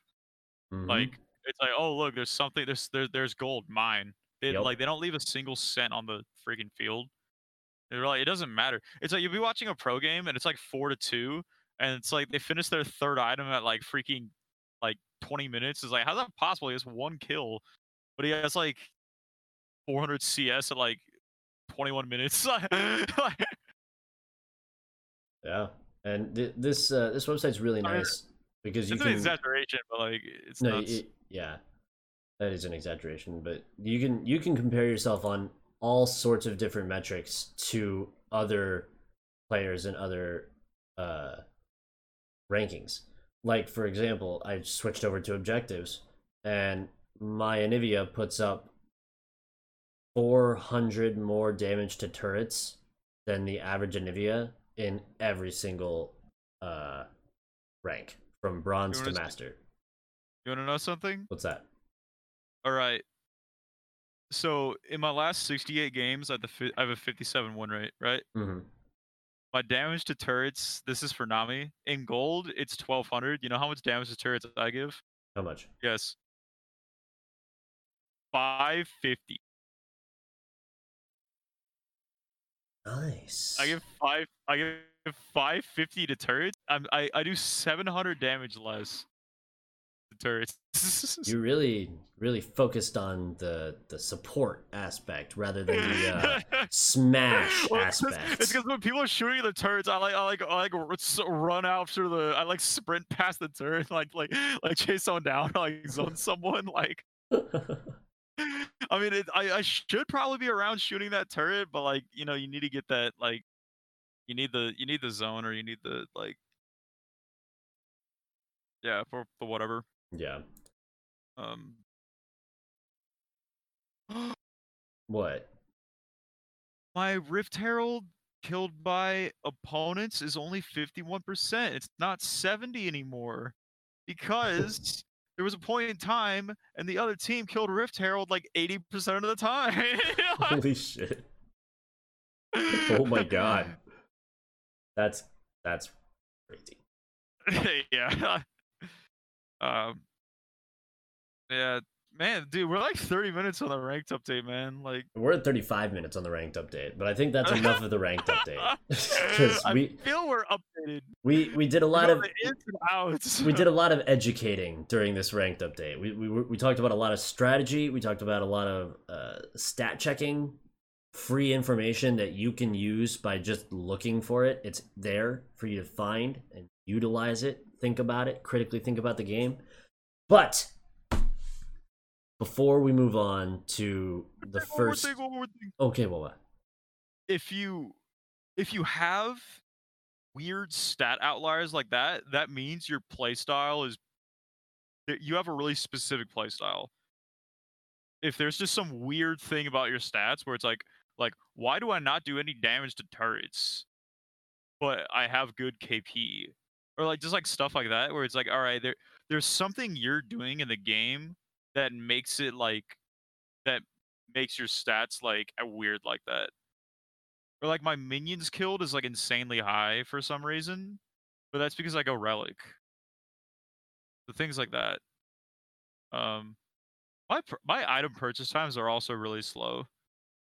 Speaker 2: Mhm.
Speaker 3: Like it's like oh look there's something there's there, there's gold mine. They
Speaker 2: Yep.
Speaker 3: like they don't leave a single cent on the freaking field. Like it doesn't matter. It's like you'll be watching a pro game and it's like four to two, and it's like they finish their third item at like freaking like 20 minutes. It's like how's that possible? He has one kill, but he has like 400 CS at like 21 minutes. <laughs>
Speaker 2: Yeah, and th- this uh, this website's really nice because you
Speaker 3: it's
Speaker 2: can.
Speaker 3: an exaggeration, but like it's
Speaker 2: no, it- yeah, that is an exaggeration, but you can you can compare yourself on all sorts of different metrics to other players and other uh, rankings. Like for example, I switched over to objectives, and my Anivia puts up 400 more damage to turrets than the average Anivia in every single uh, rank from bronze to master.
Speaker 3: you want to know something?
Speaker 2: What's that?
Speaker 3: All right. So in my last 68 games, I have, the fi- I have a 57 win rate, right?
Speaker 2: hmm
Speaker 3: My damage to turrets, this is for Nami. In gold, it's 1200. You know how much damage to turrets I give?
Speaker 2: How much?
Speaker 3: Yes. 550.
Speaker 2: Nice.
Speaker 3: I give five. I give 550 to turrets. I'm, I I do 700 damage less turrets. <laughs>
Speaker 2: You really, really focused on the the support aspect rather than the uh, <laughs> smash
Speaker 3: Well,
Speaker 2: aspect.
Speaker 3: It's because when people are shooting the turrets, I like I like I like run after the I like sprint past the turret, <laughs> like like like chase someone down, like zone someone. Like I mean, it, I I should probably be around shooting that turret, but like you know you need to get that like You need the you need the zone or you need the like yeah for for whatever.
Speaker 2: Yeah.
Speaker 3: Um. <gasps>
Speaker 2: What?
Speaker 3: my Rift Herald killed by opponents is only 51%. It's not 70 anymore. <laughs> Because there was a point in time and the other team killed Rift Herald like 80% of the time.
Speaker 2: Holy shit. Oh my god. <laughs> That's that's crazy. <laughs>
Speaker 3: yeah. Um Yeah, man, dude, we're like 30 minutes on the ranked update, man. Like
Speaker 2: We're at 35 minutes on the ranked update, but I think that's enough of the ranked update. <laughs> Because <laughs>
Speaker 3: I
Speaker 2: we
Speaker 3: feel we're updated.
Speaker 2: we we did a lot of
Speaker 3: the ins and outs.
Speaker 2: we did a <laughs> lot of educating during this ranked update. We we we talked about a lot of strategy. We talked about a lot of uh, stat checking, free information that you can use by just looking for it. It's there for you to find and utilize it. Think about it. Critically think about the game. But before we move on to the
Speaker 3: One more
Speaker 2: first,
Speaker 3: thing, one more thing.
Speaker 2: okay, well, what?
Speaker 3: if you if you have weird stat outliers like that, that means your playstyle is you have a really specific playstyle. If there's just some weird thing about your stats where it's like like why do I not do any damage to turrets but I have good KP or like just like stuff like that where it's like all right there there's something you're doing in the game that makes it like that makes your stats like weird like that or like my minions killed is like insanely high for some reason, but that's because I go relic. The things like that. Um, my my item purchase times are also really slow,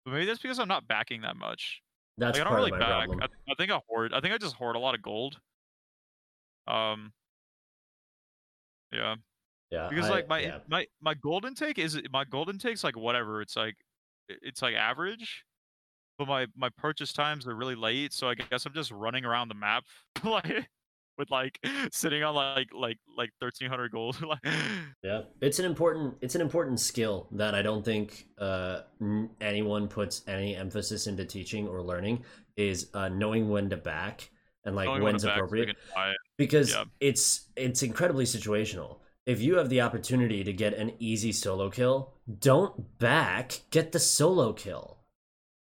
Speaker 3: but maybe that's because I'm not backing that much.
Speaker 2: That's
Speaker 3: like I don't really back. I, I think I hoard. I think I just hoard a lot of gold. Um. Yeah,
Speaker 2: yeah,
Speaker 3: because
Speaker 2: I-
Speaker 3: like my
Speaker 2: yeah.
Speaker 3: my my gold intake is my gold intake's like whatever. It's like it's like average, but my my purchase times are really late, so I guess I'm just running around the map <laughs> like with like sitting on like like like 1300 gold. <laughs> like,
Speaker 2: Yeah, it's an important it's an important skill that I don't think uh, anyone puts any emphasis into teaching or learning is uh, knowing when to back and like
Speaker 3: knowing
Speaker 2: when's
Speaker 3: to back so you
Speaker 2: appropriate
Speaker 3: it.
Speaker 2: because
Speaker 3: yeah.
Speaker 2: it's it's incredibly situational. If you have the opportunity to get an easy solo kill, don't back, get the solo kill.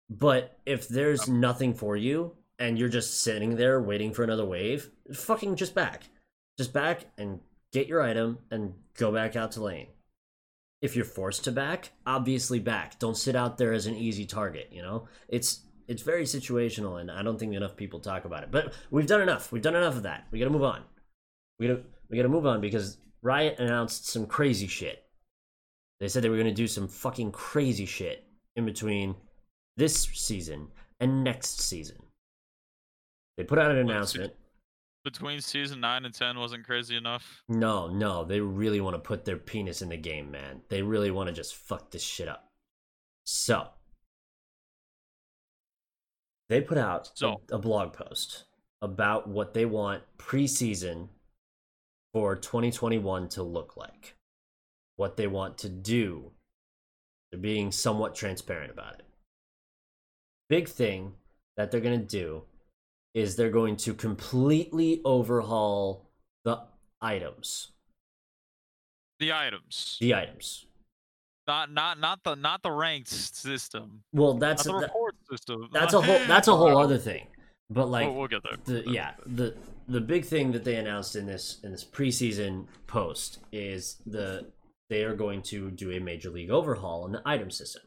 Speaker 2: But if there's nothing for you and you're just sitting there waiting for another wave, fucking just back. Just back and get your item and go back out to lane. If you're forced to back, obviously back. Don't sit out there as an easy target, you know? It's it's very situational and I don't think enough people talk about it. But we've done enough. We've done enough of that. We got to move on. We got to we got to move on because Riot announced some crazy shit. They said they were going to do some fucking crazy shit in between this season and next season. They put out an announcement.
Speaker 3: Between season nine and ten wasn't crazy enough.
Speaker 2: No, no, they really want to put their penis in the game, man. They really want to just fuck this shit up. So, they put out a-
Speaker 3: So.
Speaker 2: a, blog post about what they want preseason for 2021 to look like, what they want to do. They're being somewhat transparent about it. Big thing that they're going to do is they're going to completely overhaul the items.
Speaker 3: The items,
Speaker 2: The items.
Speaker 3: not not not the not the ranked system,
Speaker 2: Well, that's
Speaker 3: the system.
Speaker 2: that's a whole that's a whole other thing. But like
Speaker 3: we'll, we'll get there.
Speaker 2: the yeah the the big thing that they announced in this in this preseason post is the they are going to do a major league overhaul on the item system.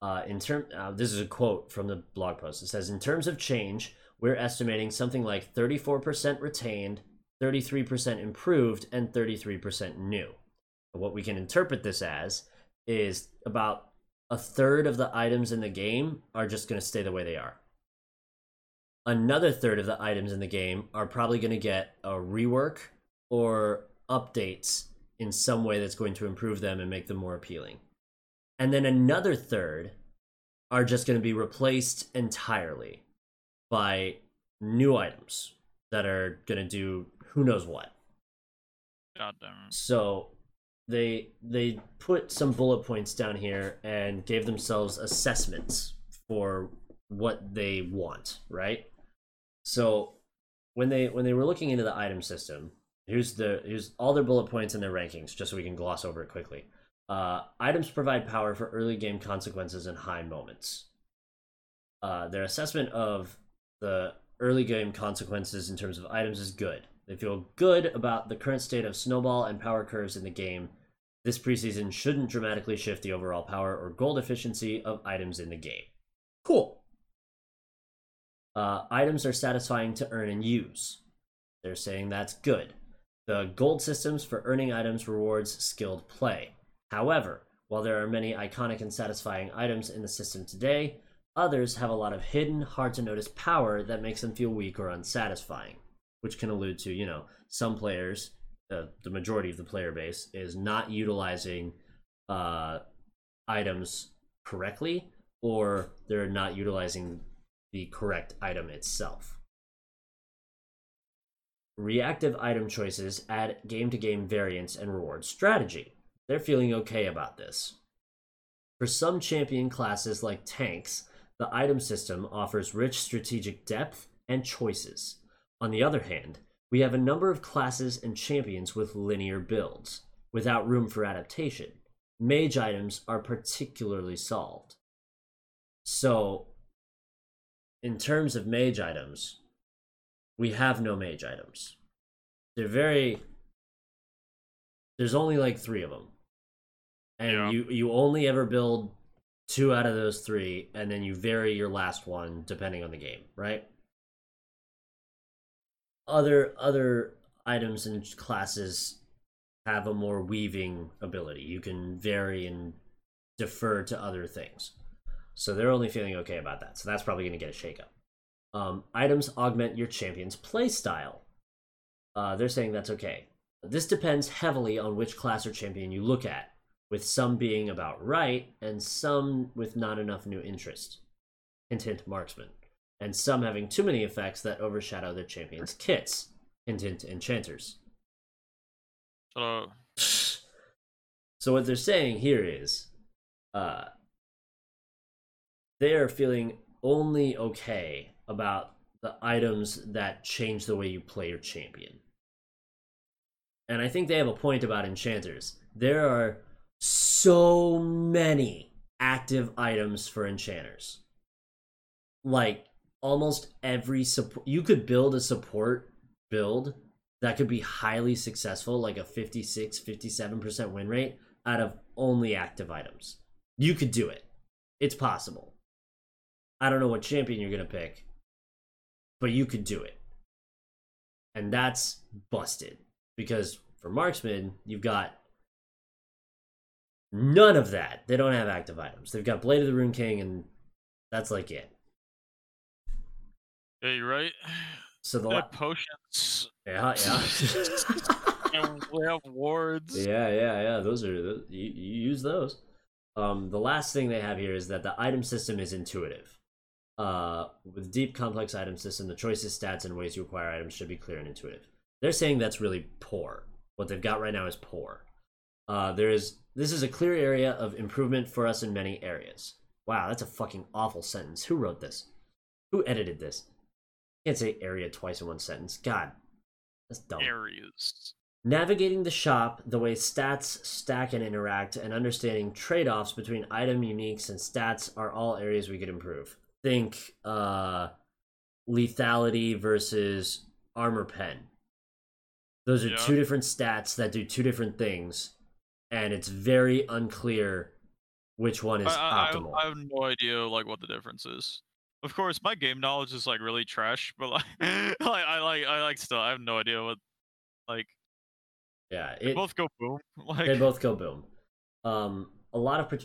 Speaker 2: Uh, in term, uh, this is a quote from the blog post. It says, "In terms of change, we're estimating something like 34% retained, 33% improved, and 33% new. What we can interpret this as is about a third of the items in the game are just going to stay the way they are. Another third of the items in the game are probably going to get a rework or updates in some way that's going to improve them and make them more appealing. And then another third are just going to be replaced entirely by new items that are going to do who knows what.
Speaker 3: God damn it.
Speaker 2: So they they put some bullet points down here and gave themselves assessments for what they want, right? So when they when they were looking into the item system, here's the here's all their bullet points and their rankings, just so we can gloss over it quickly. Uh, items provide power for early game consequences and high moments. Uh, their assessment of the early game consequences in terms of items is good. They feel good about the current state of snowball and power curves in the game. This preseason shouldn't dramatically shift the overall power or gold efficiency of items in the game. Cool. Uh, items are satisfying to earn and use. They're saying that's good. The gold systems for earning items rewards skilled play. However, while there are many iconic and satisfying items in the system today, others have a lot of hidden, hard to notice power that makes them feel weak or unsatisfying, which can allude to, you know, some players, uh, the majority of the player base, is not utilizing uh, items correctly or they're not utilizing the correct item itself. Reactive item choices add game to game variance and reward strategy. They're feeling okay about this. For some champion classes like tanks, the item system offers rich strategic depth and choices. On the other hand, we have a number of classes and champions with linear builds, without room for adaptation. Mage items are particularly solved. So, in terms of mage items, we have no mage items. They're very. There's only like three of them, and
Speaker 3: Yeah.
Speaker 2: you you only ever build two out of those three, and then you vary your last one depending on the game, right? Other other items and classes have a more weaving ability. You can vary and defer to other things. So they're only feeling okay about that. So that's probably going to get a shakeup. Um, items augment your champion's playstyle. Uh, they're saying that's okay. This depends heavily on which class or champion you look at, with some being about right and some with not enough new interest. Hint, marksman. And some having too many effects that overshadow their champion's kits. Hint, hint, enchanters.
Speaker 3: So
Speaker 2: So what they're saying here is, uh, they are feeling only okay about the items that change the way you play your champion. And I think they have a point about enchanters. There are so many active items for enchanters. Like almost every support you could build a support build that could be highly successful like a 56 57% win rate out of only active items. You could do it. It's possible. I don't know what champion you're to pick, but you could do it. And that's busted because for marksman, you've got none of that. They don't have active items. They've got Blade of the Ruined King, and that's like it.
Speaker 3: Yeah, you're right.
Speaker 2: So the la-
Speaker 3: potions.
Speaker 2: yeah, yeah. <laughs>
Speaker 3: and we have wards.
Speaker 2: Yeah, yeah, yeah. Those are those, you, you use those. Um, the last thing they have here is that the item system is intuitive. Uh, with deep, complex item system, the choices, stats, and ways you acquire items should be clear and intuitive. They're saying that's really poor. What they've got right now is poor. Uh, there is this is a clear area of improvement for us in many areas. Wow, that's a fucking awful sentence. Who wrote this? Who edited this? Can't say area twice in one sentence. God, that's dumb.
Speaker 3: Areas.
Speaker 2: Navigating the shop, the way stats stack and interact, and understanding trade offs between item uniques and stats are all areas we could improve. Think uh, lethality versus armor pen. Those are
Speaker 3: Yeah.
Speaker 2: two different stats that do two different things, and it's very unclear which one is
Speaker 3: I, I,
Speaker 2: optimal.
Speaker 3: I have no idea like what the difference is. Of course, my game knowledge is like really trash, but like, <laughs> like I like I like still I have no idea what like
Speaker 2: yeah,
Speaker 3: they both go boom. <laughs> Like
Speaker 2: they both go boom. Um, a lot of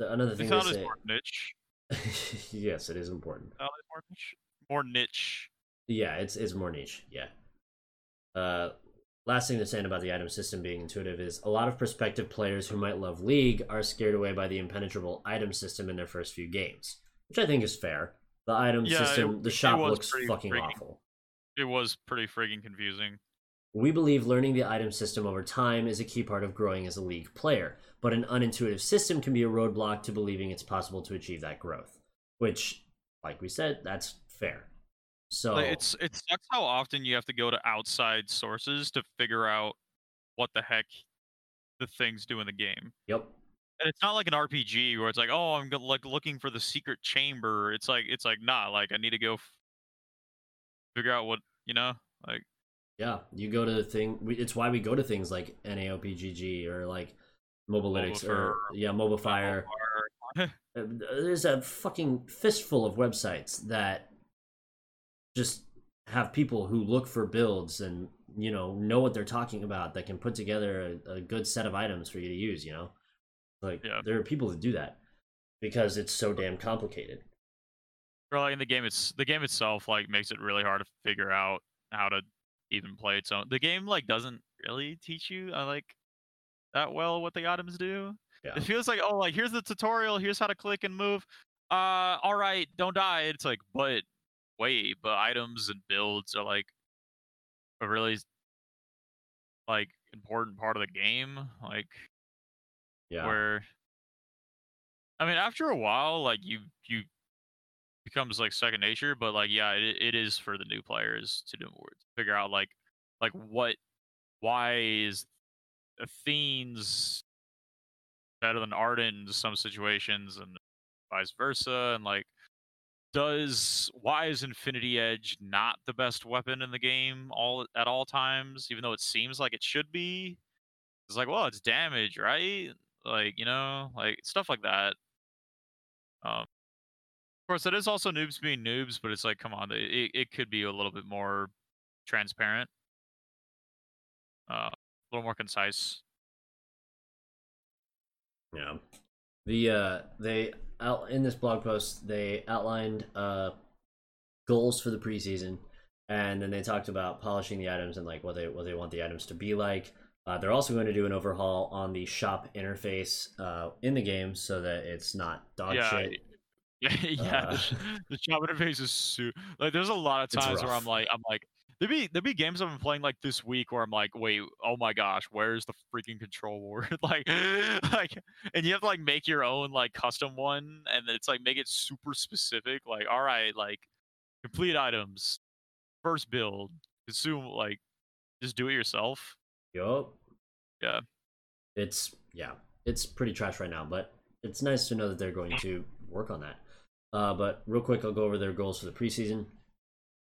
Speaker 2: another thing
Speaker 3: sound is
Speaker 2: say.
Speaker 3: more niche. <laughs>
Speaker 2: yes, it is important.
Speaker 3: Sound is more niche. More niche.
Speaker 2: Yeah, it's it's more niche. Yeah. Uh, last thing to say about the item system being intuitive is a lot of prospective players who might love League are scared away by the impenetrable item system in their first few games, which I think is fair. The item
Speaker 3: Yeah, it-
Speaker 2: system, the shop looks fucking awful.
Speaker 3: It was pretty frigging confusing.
Speaker 2: We believe learning the item system over time is a key part of growing as a League player, but an unintuitive system can be a roadblock to believing it's possible to achieve that growth. Which, like we said, that's fair. So
Speaker 3: Like, it's it sucks how often you have to go to outside sources to figure out what the heck the things do in the game.
Speaker 2: yep.
Speaker 3: And it's not like an RPG where it's like, oh, I'm go- like looking for the secret chamber. It's like it's like nah, like I need to go f- figure out what you know, like
Speaker 2: Yeah, you go to the thing. We, it's why we go to things like NAOPGG or like Mobalytics or yeah,
Speaker 3: Mobafire. <laughs>
Speaker 2: Uh, There's a fucking fistful of websites that just have people who look for builds and you know know what they're talking about that can put together a, a good set of items for you to use. You know, like
Speaker 3: Yeah.
Speaker 2: there are people that do that because it's so damn complicated.
Speaker 3: or like in the game it's the game itself like makes it really hard to figure out how to even play its own the game like doesn't really teach you uh, like that well what the items do
Speaker 2: Yeah.
Speaker 3: it feels like oh like here's the tutorial here's how to click and move uh all right don't die it's like but wait but items and builds are like a really like important part of the game like
Speaker 2: Yeah,
Speaker 3: where I mean after a while like you you becomes like second nature but like yeah it, it is for the new players to do more to figure out like like what why is Athene's better than Ardent in some situations and vice versa and like does why is Infinity Edge not the best weapon in the game all at all times even though it seems like it should be? It's like well it's damage right like you know like stuff like that um of course it is also noobs being noobs but it's like come on it, it could be a little bit more transparent uh a little more concise
Speaker 2: Yeah. The uh they out in this blog post they outlined uh goals for the preseason and then they talked about polishing the items and like what they what they want the items to be like. Uh, they're also going to do an overhaul on the shop interface uh, in the game so that it's not dog
Speaker 3: Yeah,
Speaker 2: shit.
Speaker 3: yeah <laughs> yeah
Speaker 2: Uh,
Speaker 3: the, the shop interface is su- like there's a lot of times where i'm like i'm like there be there be games i've been playing like this week where i'm like wait oh my gosh where's the freaking control ward <laughs> like <laughs> like and you have to like make your own like custom one and then it's like make it super specific like all right like complete items first build consume like just do it yourself
Speaker 2: Yup.
Speaker 3: Yeah.
Speaker 2: It's yeah, it's pretty trash right now, but it's nice to know that they're going to work on that. Uh, but real quick, I'll go over their goals for the preseason.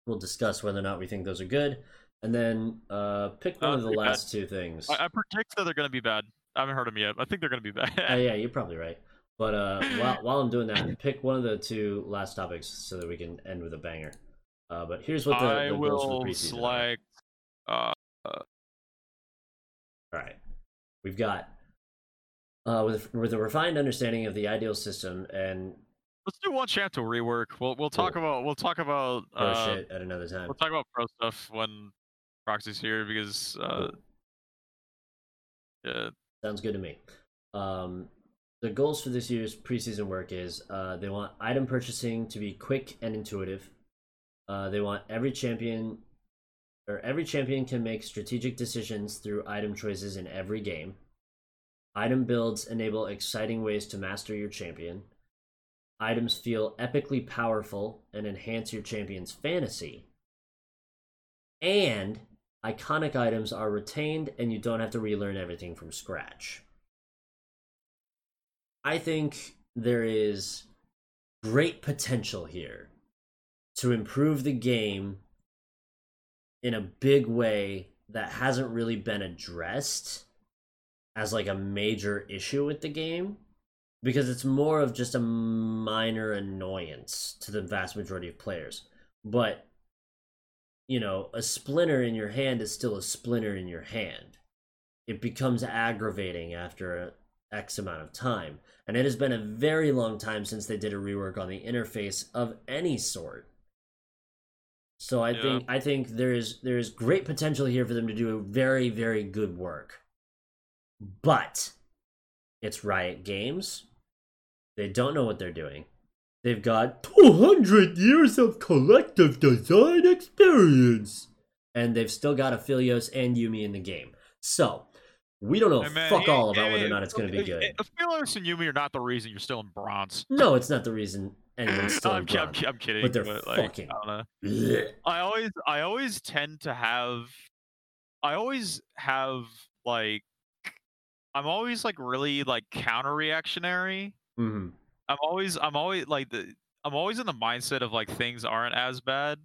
Speaker 2: We'll discuss whether or not we think those are good, and then uh, pick one
Speaker 3: Uh,
Speaker 2: of the
Speaker 3: pretty bad.
Speaker 2: last two things.
Speaker 3: I, I predict that they're gonna be bad i haven't heard them yet i think they're gonna be <laughs> bad
Speaker 2: Uh, yeah, you're probably right. But uh, while while I'm doing that, <laughs> pick one of the two last topics so that we can end with a banger. Uh, but here's what the,
Speaker 3: i
Speaker 2: the goals for the preseason
Speaker 3: select uh
Speaker 2: All right, we've got uh, with with a refined understanding of the ideal system and
Speaker 3: Let's do one chapter rework. We'll we'll talk
Speaker 2: Cool.
Speaker 3: about we'll talk about uh,
Speaker 2: shit at another time.
Speaker 3: we'll talk about pro stuff when Proxy's here because uh
Speaker 2: Cool.
Speaker 3: yeah,
Speaker 2: Sounds good to me. Um, the goals for this year's preseason work is uh, they want item purchasing to be quick and intuitive. Uh, they want every champion every champion can make strategic decisions through item choices in every game. Item builds enable exciting ways to master your champion. Items feel epically powerful and enhance your champion's fantasy. And iconic items are retained and you don't have to relearn everything from scratch. I think there is great potential here to improve the game in a big way that hasn't really been addressed as like a major issue with the game because it's more of just a minor annoyance to the vast majority of players. But you know, a splinter in your hand is still a splinter in your hand. It becomes aggravating after X amount of time. And it has been a very long time since they did a rework on the interface of any sort. So I
Speaker 3: Yeah.
Speaker 2: think I think there is there is great potential here for them to do a very very good work. But it's Riot Games. They don't know what they're doing. They've got 200 years of collective design experience. And they've still got Aphelios and Yuumi in the game. So, we don't know
Speaker 3: Hey, man,
Speaker 2: fuck all about whether or not it's going to be good.
Speaker 3: Aphelios and Yuumi are not the reason you're still in bronze.
Speaker 2: No, it's not the reason. Anyone's <laughs> still
Speaker 3: I'm, I'm, I'm kidding,
Speaker 2: But they're
Speaker 3: like,
Speaker 2: fucking-
Speaker 3: I don't know.
Speaker 2: Blech.
Speaker 3: I always I always tend to have I always have like I'm always like really like counter reactionary.
Speaker 2: Mhm.
Speaker 3: I'm always I'm always like the I'm always in the mindset of like things aren't as bad.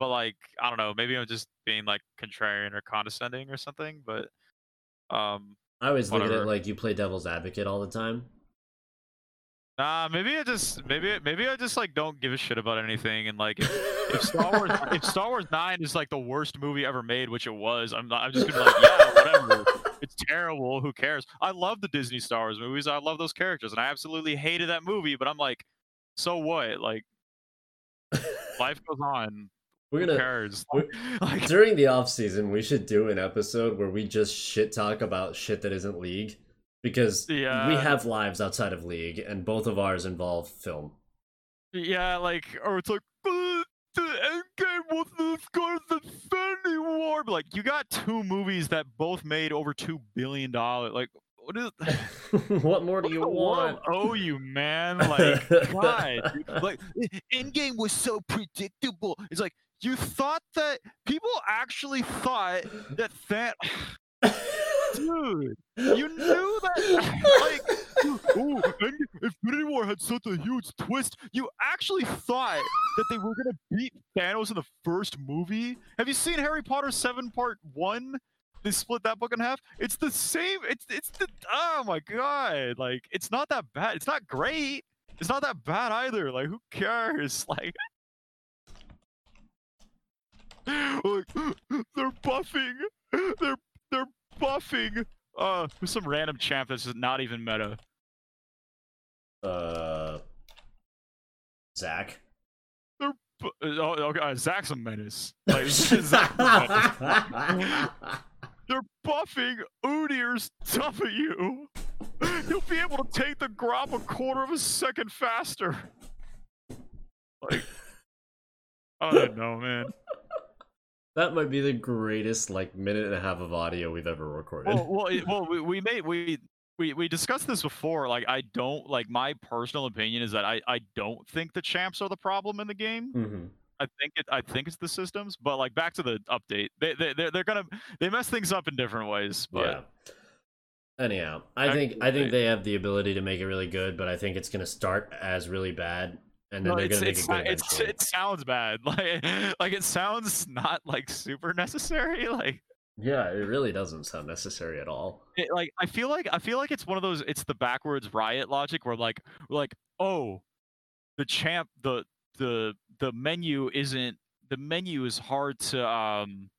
Speaker 3: But like I don't know, maybe I'm just being like contrarian or condescending or something, but um
Speaker 2: I always look at it like you play devil's advocate all the time.
Speaker 3: Nah, maybe I just maybe maybe I just like don't give a shit about anything and like if, if <laughs> Star Wars if Star Wars 9 is like the worst movie ever made, which it was, I'm not, I'm just going to be like, yeah, whatever. It's terrible. Who cares? I love the Disney Star Wars movies. I love those characters, and I absolutely hated that movie. But I'm like, so what? Like, life goes on. <laughs>
Speaker 2: We're gonna we're- <laughs>
Speaker 3: Like,
Speaker 2: during the off season, we should do an episode where we just shit talk about shit that isn't League, because we have lives outside of League, and both of ours involve film.
Speaker 3: yeah, like, or it's like. "Uh, The Endgame was as good as Infinity War. But, Like you got two movies that both made over two billion dollars. Like what is <laughs>
Speaker 2: what more do you
Speaker 3: the
Speaker 2: want?
Speaker 3: owe you, man? <laughs> Like, dude. <laughs> like "E- Endgame was so predictable. It's like you thought that people actually thought that that, <sighs> dude, you knew that, <laughs> like, oh, End- Infinity War had such a huge twist. You actually thought that they were gonna beat Thanos in the first movie. Have you seen Harry Potter Seven Part One? They split that book in half. It's the same. It's it's the oh my god. Like it's not that bad. It's not great. It's not that bad either. Like who cares? <laughs> Like, <gasps> like <gasps> they're buffing. They're they're buffing. Uh, with some random champ that's just not even meta.
Speaker 2: Uh, Zac.
Speaker 3: Bu- uh, Oh, okay, uh, Zac's a menace. <laughs> Like, <laughs> menace. They're buffing Udyr's W. He'll be able to take the Grop a quarter of a second faster. Like, I don't know, man. <laughs>
Speaker 2: that might be the greatest like minute and a half of audio we've ever recorded.
Speaker 3: Well, well, it- well we, <laughs> we made we. We, we discussed this before. Like, I don't like my personal opinion is that I, I don't think the champs are the problem in the game.
Speaker 2: Mhm.
Speaker 3: I think it I think it's the systems. But like back to the update, they they they're, they're gonna they mess things up in different ways. But
Speaker 2: yeah. Anyhow, I think I think they have the ability to make it really good, but I think it's gonna start as really bad, and then
Speaker 3: No,
Speaker 2: they're
Speaker 3: it's,
Speaker 2: gonna make
Speaker 3: it's, it's, it sounds bad. <laughs> Like like it sounds not like super necessary. <laughs> Like
Speaker 2: Yeah, it really doesn't sound necessary at all.
Speaker 3: it, like I feel like I feel like it's one of those it's the backwards riot logic where like we're like oh the champ the the the menu isn't the menu is hard to um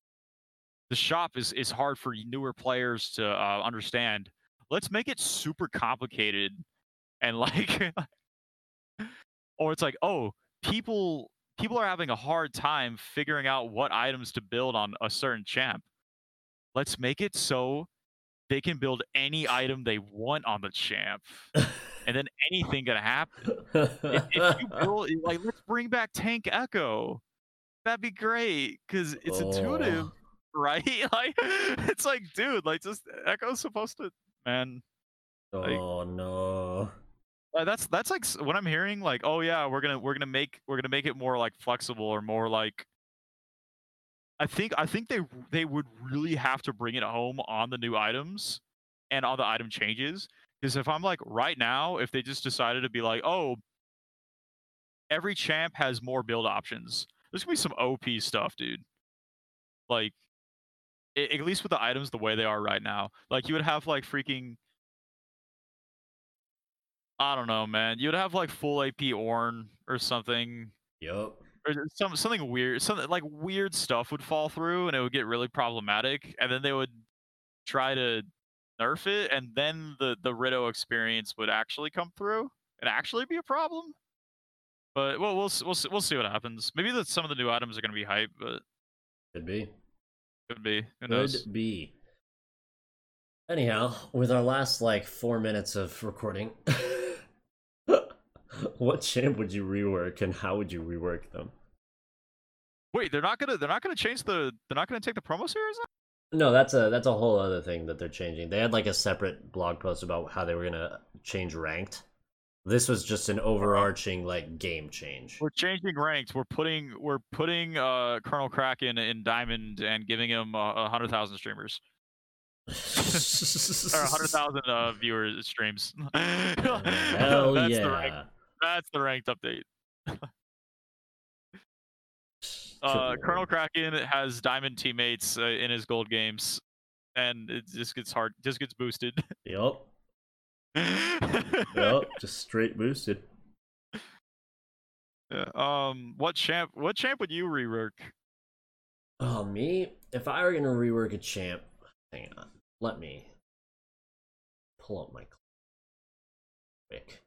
Speaker 3: the shop is is hard for newer players to uh, understand. Let's make it super complicated and like <laughs> or it's like oh people people are having a hard time figuring out what items to build on a certain champ. Let's make it so they can build any item they want on the champ, and then anything can happen. If, if you <laughs> build, like, let's bring back Tank Echo. That'd be great because it's intuitive,
Speaker 2: Oh.
Speaker 3: right? <laughs> Like, it's like, dude, like, just Echo's supposed to, man.
Speaker 2: Oh no.
Speaker 3: Uh, that's that's like what I'm hearing. Like, oh yeah, we're gonna we're gonna make we're gonna make it more like flexible or more like. I think I think they they would really have to bring it home on the new items and on the item changes. Because if I'm like right now, if they just decided to be like, oh, every champ has more build options. There's gonna be some OP stuff, dude. Like, a- at least with the items the way they are right now, like you would have like freaking I don't know, man. You'd have like full AP Ornn or something,
Speaker 2: Yup.
Speaker 3: or some something weird. Something like weird stuff would fall through, and it would get really problematic. And then they would try to nerf it, and then the the Rito experience would actually come through and actually be a problem. But well, we'll we'll we'll see what happens. Maybe that some of the new items are gonna be hype, but
Speaker 2: Could be.
Speaker 3: could be. Who
Speaker 2: Could
Speaker 3: knows?
Speaker 2: be. Anyhow, with our last like four minutes of recording, <laughs> <laughs> what champ would you rework and how would you rework them?
Speaker 3: Wait, they're not gonna they're not gonna change the they're not gonna take the promo series. out?
Speaker 2: No, that's a that's a whole other thing that they're changing. They had like a separate blog post about how they were gonna change ranked, This was just an overarching like game change.
Speaker 3: We're changing ranks. We're putting we're putting uh Colonel Kraken in Diamond and giving him a uh, hundred thousand streamers <laughs> or a hundred thousand uh, viewers streams. <laughs>
Speaker 2: Hell
Speaker 3: that's
Speaker 2: yeah!
Speaker 3: That's the ranked update. <laughs> uh, Colonel Kraken has diamond teammates uh, in his gold games, and it just gets hard. Just gets boosted. <laughs>
Speaker 2: Yep. Yup. Just straight boosted. <laughs>
Speaker 3: Yeah, um, what champ? What champ would you rework?
Speaker 2: Oh, me? If I were gonna rework a champ, hang on. Let me pull up my quick.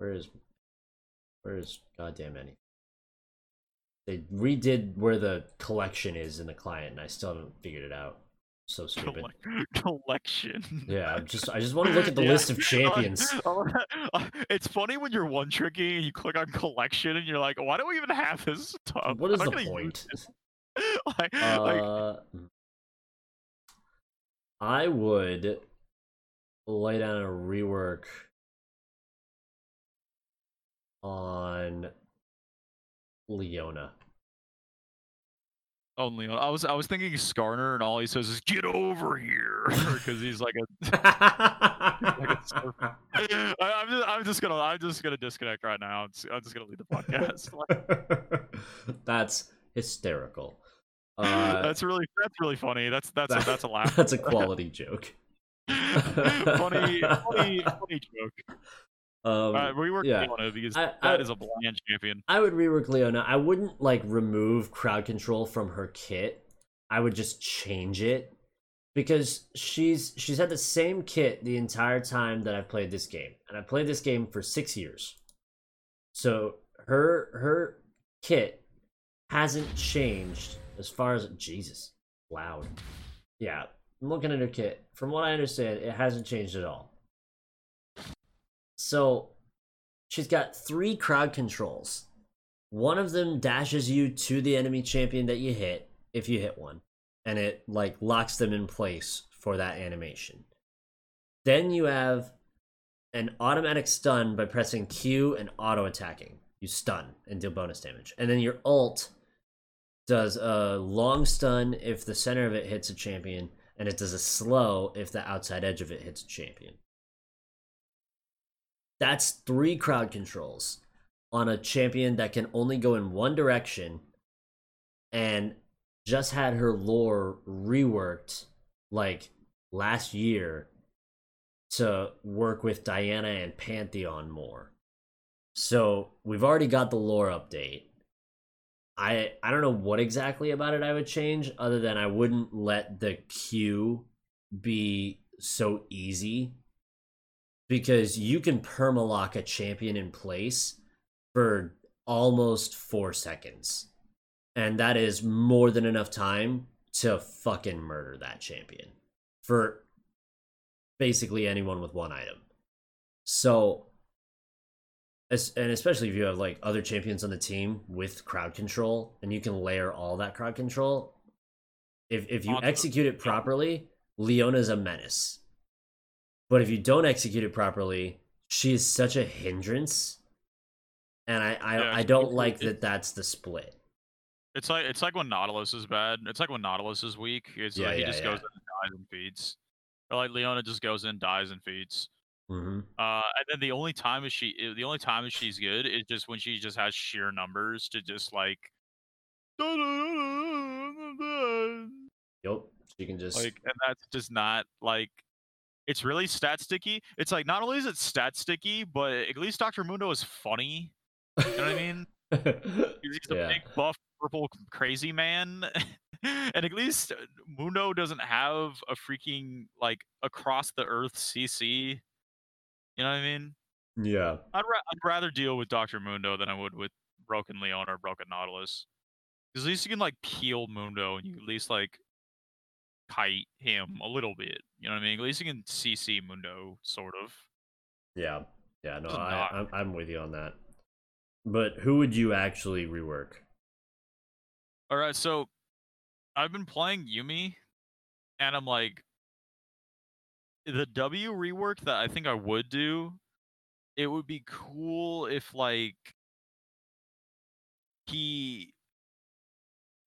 Speaker 2: Where is where is goddamn any? They redid where the collection is in the client, and I still haven't figured it out. So <laughs> stupid.
Speaker 3: Collection.
Speaker 2: Yeah, I'm just I just <laughs> want to look at the
Speaker 3: Yeah.
Speaker 2: list of champions. <laughs>
Speaker 3: it's funny when you're one tricking and you click on collection and you're like, why do we even have this stuff?
Speaker 2: What is
Speaker 3: I'm
Speaker 2: the point?
Speaker 3: use this." like, like,
Speaker 2: Uh, I would lay down a rework on Leona.
Speaker 3: only I was I was thinking Skarner and all he says is get over here <laughs> because he's like a <laughs> like a surfer. <laughs> I, I'm just I'm just gonna I'm just gonna disconnect right now. I'm just, I'm just gonna leave the podcast.
Speaker 2: That's hysterical. Uh,
Speaker 3: that's really that's really funny. That's that's a, that's a laugh.
Speaker 2: That's a quality joke.
Speaker 3: funny, funny, funny joke.
Speaker 2: Um,
Speaker 3: Uh, we work
Speaker 2: yeah.
Speaker 3: on it because
Speaker 2: I-
Speaker 3: that
Speaker 2: I-
Speaker 3: is a bland champion.
Speaker 2: I would rework Leona. I wouldn't like remove crowd control from her kit. I would just change it because she's she's had the same kit the entire time that I've played this game, and I played this game for six years. So her her kit hasn't changed as far as Jesus loud. Yeah, I'm looking at her kit. From what I understand, it hasn't changed at all. So she's got three crowd controls. One of them dashes you to the enemy champion that you hit, if you hit one, and it like locks them in place for that animation. Then you have an automatic stun by pressing Q and auto attacking. You stun and deal bonus damage. And then your ult does a long stun if the center of it hits a champion, and it does a slow if the outside edge of it hits a champion. That's three crowd controls on a champion that can only go in one direction and just had her lore reworked like last year to work with Diana and Pantheon more. So we've already got the lore update. I I don't know what exactly about it I would change other than I wouldn't let the queue be so easy because you can permalock a champion in place for almost 4 seconds. And that is more than enough time to fucking murder that champion for basically anyone with one item. So as, and especially if you have like other champions on the team with crowd control and you can layer all that crowd control if if you execute it properly leona's a menace but if you don't execute it properly she is such a hindrance and i i,
Speaker 3: Yeah,
Speaker 2: I don't like
Speaker 3: it-
Speaker 2: that that's the split
Speaker 3: It's like it's like when Nautilus is bad. It's like when Nautilus is weak. It's
Speaker 2: Yeah,
Speaker 3: like he
Speaker 2: yeah,
Speaker 3: just goes in and dies and feeds. Or like Leona just goes in, dies and feeds.
Speaker 2: hmm
Speaker 3: Uh, and then the only time is she the only time is she's good is just when she just has sheer numbers to just like
Speaker 2: yep she can just
Speaker 3: like and that's just not like it's really stat sticky. It's like not only is it stat sticky, but at least Dr. Mundo is funny. You know what I mean? <laughs> He's a
Speaker 2: Yeah.
Speaker 3: big buff purple crazy man. <laughs> and at least uh, Mundo doesn't have a freaking like across the earth CC. You know what I mean?
Speaker 2: yeah
Speaker 3: I'd, ra- I'd rather deal with Dr. Mundo than I would with Broken Leona or Broken Nautilus. Because at least you can like peel Mundo and you at least like kite him a little bit. You know what I mean? At least you can CC Mundo, sort of.
Speaker 2: yeah yeah no I. I'm, I'm with you on that but who would you actually rework
Speaker 3: All right, so I've been playing Yuumi, and I'm like, the W rework that I think I would do it would be cool if like he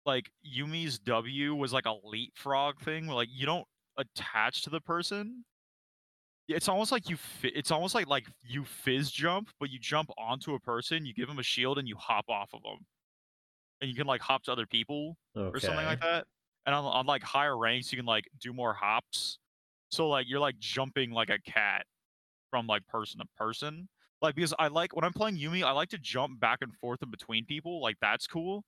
Speaker 3: like Yuumi's W was like a leapfrog thing where like you don't attach to the person. It's almost like you fi- it's almost like like you fizz jump, but you jump onto a person, you give them a shield and you hop off of them. And you can like hop to other people
Speaker 2: Okay.
Speaker 3: or something like that. And on, on like higher ranks, you can like do more hops. So like you're like jumping like a cat from like person to person. Like because I like when I'm playing Yumi, I like to jump back and forth in between people. Like that's cool.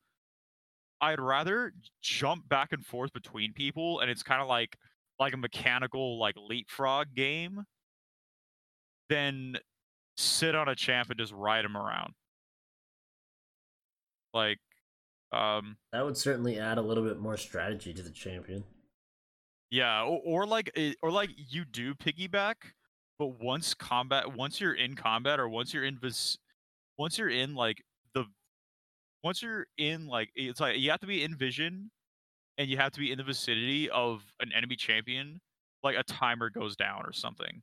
Speaker 3: I'd rather jump back and forth between people, and it's kind of like like a mechanical like leapfrog game, than sit on a champ and just ride him around. Like, um,
Speaker 2: That would certainly add a little bit more strategy to the champion.
Speaker 3: Yeah, or, or like or like you do piggyback, but once combat, once you're in combat, or once you're in vis, once you're in like once you're in like it's like you have to be in vision, and you have to be in the vicinity of an enemy champion. Like a timer goes down or something.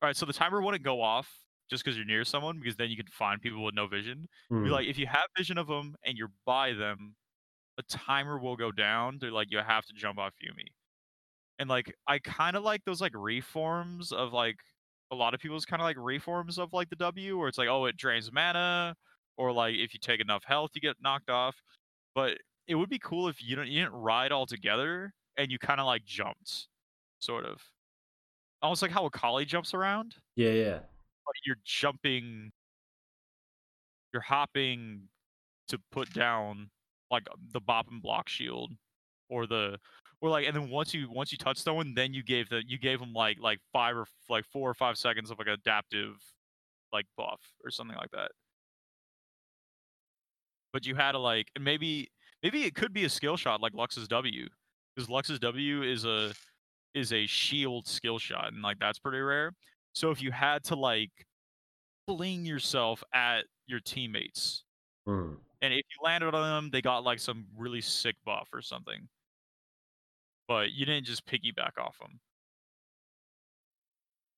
Speaker 3: All right, so the timer wouldn't go off just because you're near someone, because then you can find people with no vision. Be hmm. like if you have vision of them and you're by them, a timer will go down. They're like you have to jump off Yuumi. And like I kind of like those like reforms of like a lot of people's kind of like reforms of like the W where it's like oh it drains mana or like if you take enough health you get knocked off. But it would be cool if you don't you didn't ride all together and you kind of like jumped sort of. Almost like how a collie jumps around
Speaker 2: yeah, yeah.
Speaker 3: but you're jumping you're hopping to put down like um, the bop and block shield or the or like and then once you once you touch someone then you gave the you gave them like like five or like four or five seconds of like adaptive like buff or something like that but you had to like and maybe maybe it could be a skill shot like lux's w because lux's w is a is a shield skill shot and like that's pretty rare so if you had to like fling yourself at your teammates
Speaker 2: Hmm.
Speaker 3: and if you landed on them, they got like some really sick buff or something. But you didn't just piggyback off them.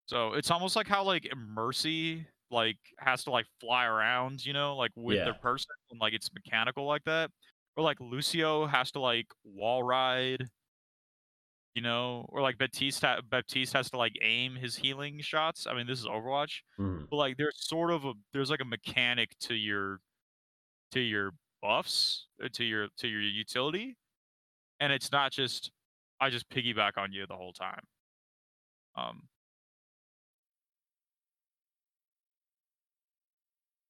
Speaker 3: So it's almost like how like Mercy like has to like fly around, you know, like with
Speaker 2: Yeah.
Speaker 3: their person, and like it's mechanical like that. Or like Lucio has to like wall ride, you know, or like Baptiste Baptiste has to like aim his healing shots. I mean, this is Overwatch
Speaker 2: Hmm.
Speaker 3: but like there's sort of a there's like a mechanic to your to your buffs uh, to your to your utility and it's not just i just piggyback on you the whole time um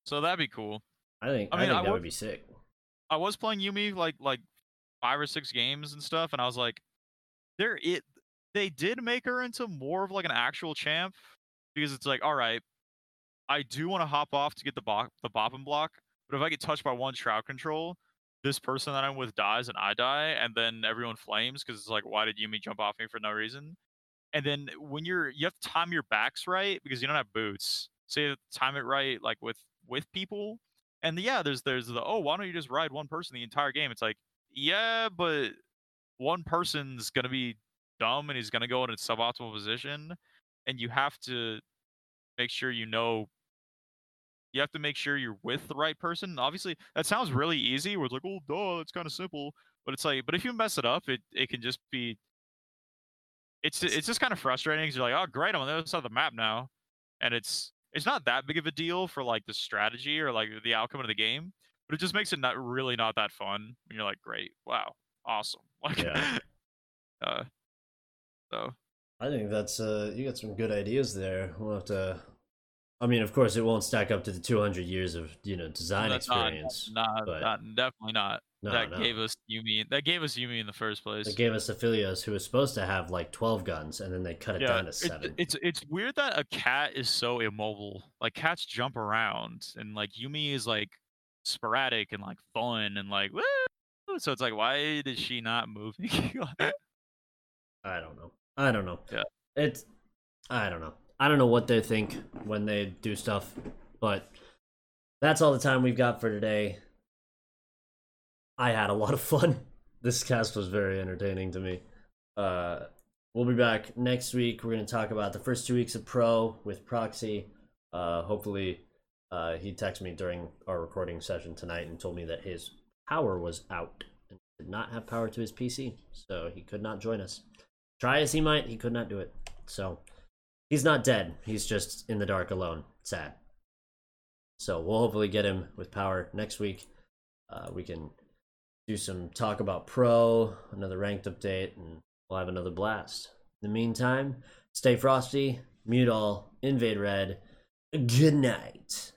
Speaker 3: so that'd be cool.
Speaker 2: I think
Speaker 3: I
Speaker 2: I,
Speaker 3: mean,
Speaker 2: think
Speaker 3: I
Speaker 2: that
Speaker 3: would-
Speaker 2: would be sick.
Speaker 3: i was playing yuumi like like five or six games and stuff and i was like there it they did make her into more of like an actual champ because it's like all right i do want to hop off to get the bop the bop and block but if i get touched by one shroud control this person that i'm with dies and i die and then everyone flames because it's like why did yuumi jump off me for no reason? And then when you're you have to time your backs right because you don't have boots. So you have to time it right like with with people and yeah there's there's the oh why don't you just ride one person the entire game? It's like yeah but one person's gonna be dumb and he's gonna go in a suboptimal position and you have to make sure you know you have to make sure you're with the right person. Obviously that sounds really easy where it's like oh duh it's kind of simple but it's like but if you mess it up it, it can just be it's it's just kind of frustrating because you're like oh great i'm on the other side of the map now and it's it's not that big of a deal for like the strategy or like the outcome of the game but it just makes it not really not that fun And you're like great wow awesome <laughs> like
Speaker 2: Yeah.
Speaker 3: uh so
Speaker 2: I think that's uh you got some good ideas there. We'll have to I mean, of course it won't stack up to the 200 years of, you know, design
Speaker 3: not-
Speaker 2: experience.
Speaker 3: not,
Speaker 2: but-
Speaker 3: not definitely not
Speaker 2: no,
Speaker 3: that
Speaker 2: no.
Speaker 3: gave us Yuumi that gave us Yuumi in the first place
Speaker 2: They gave us Aphelios who was supposed to have like 12 guns and then they cut it
Speaker 3: yeah,
Speaker 2: down to
Speaker 3: it's,
Speaker 2: 7.
Speaker 3: it's it's weird that a cat is so immobile. Like cats jump around, and like Yuumi is like sporadic and like fun and like woo. So it's like, why is she not moving? <laughs>
Speaker 2: I don't know. I don't know.
Speaker 3: Yeah.
Speaker 2: It's I don't know. I don't know what they think when they do stuff, but that's all the time we've got for today. I had a lot of fun. <laughs> This cast was very entertaining to me. Uh we'll be back next week. We're going to talk about the first 2 weeks of pro with Proxy. Uh, hopefully, uh, he texted me during our recording session tonight and told me that his power was out and did not have power to his PC, so he could not join us. Try as he might, he could not do it. So he's not dead. He's just in the dark alone. Sad. So we'll hopefully get him with power next week. Uh, we can do some talk about pro, another ranked update, and we'll have another blast. In the meantime, stay frosty, mute all, invade red. Good night.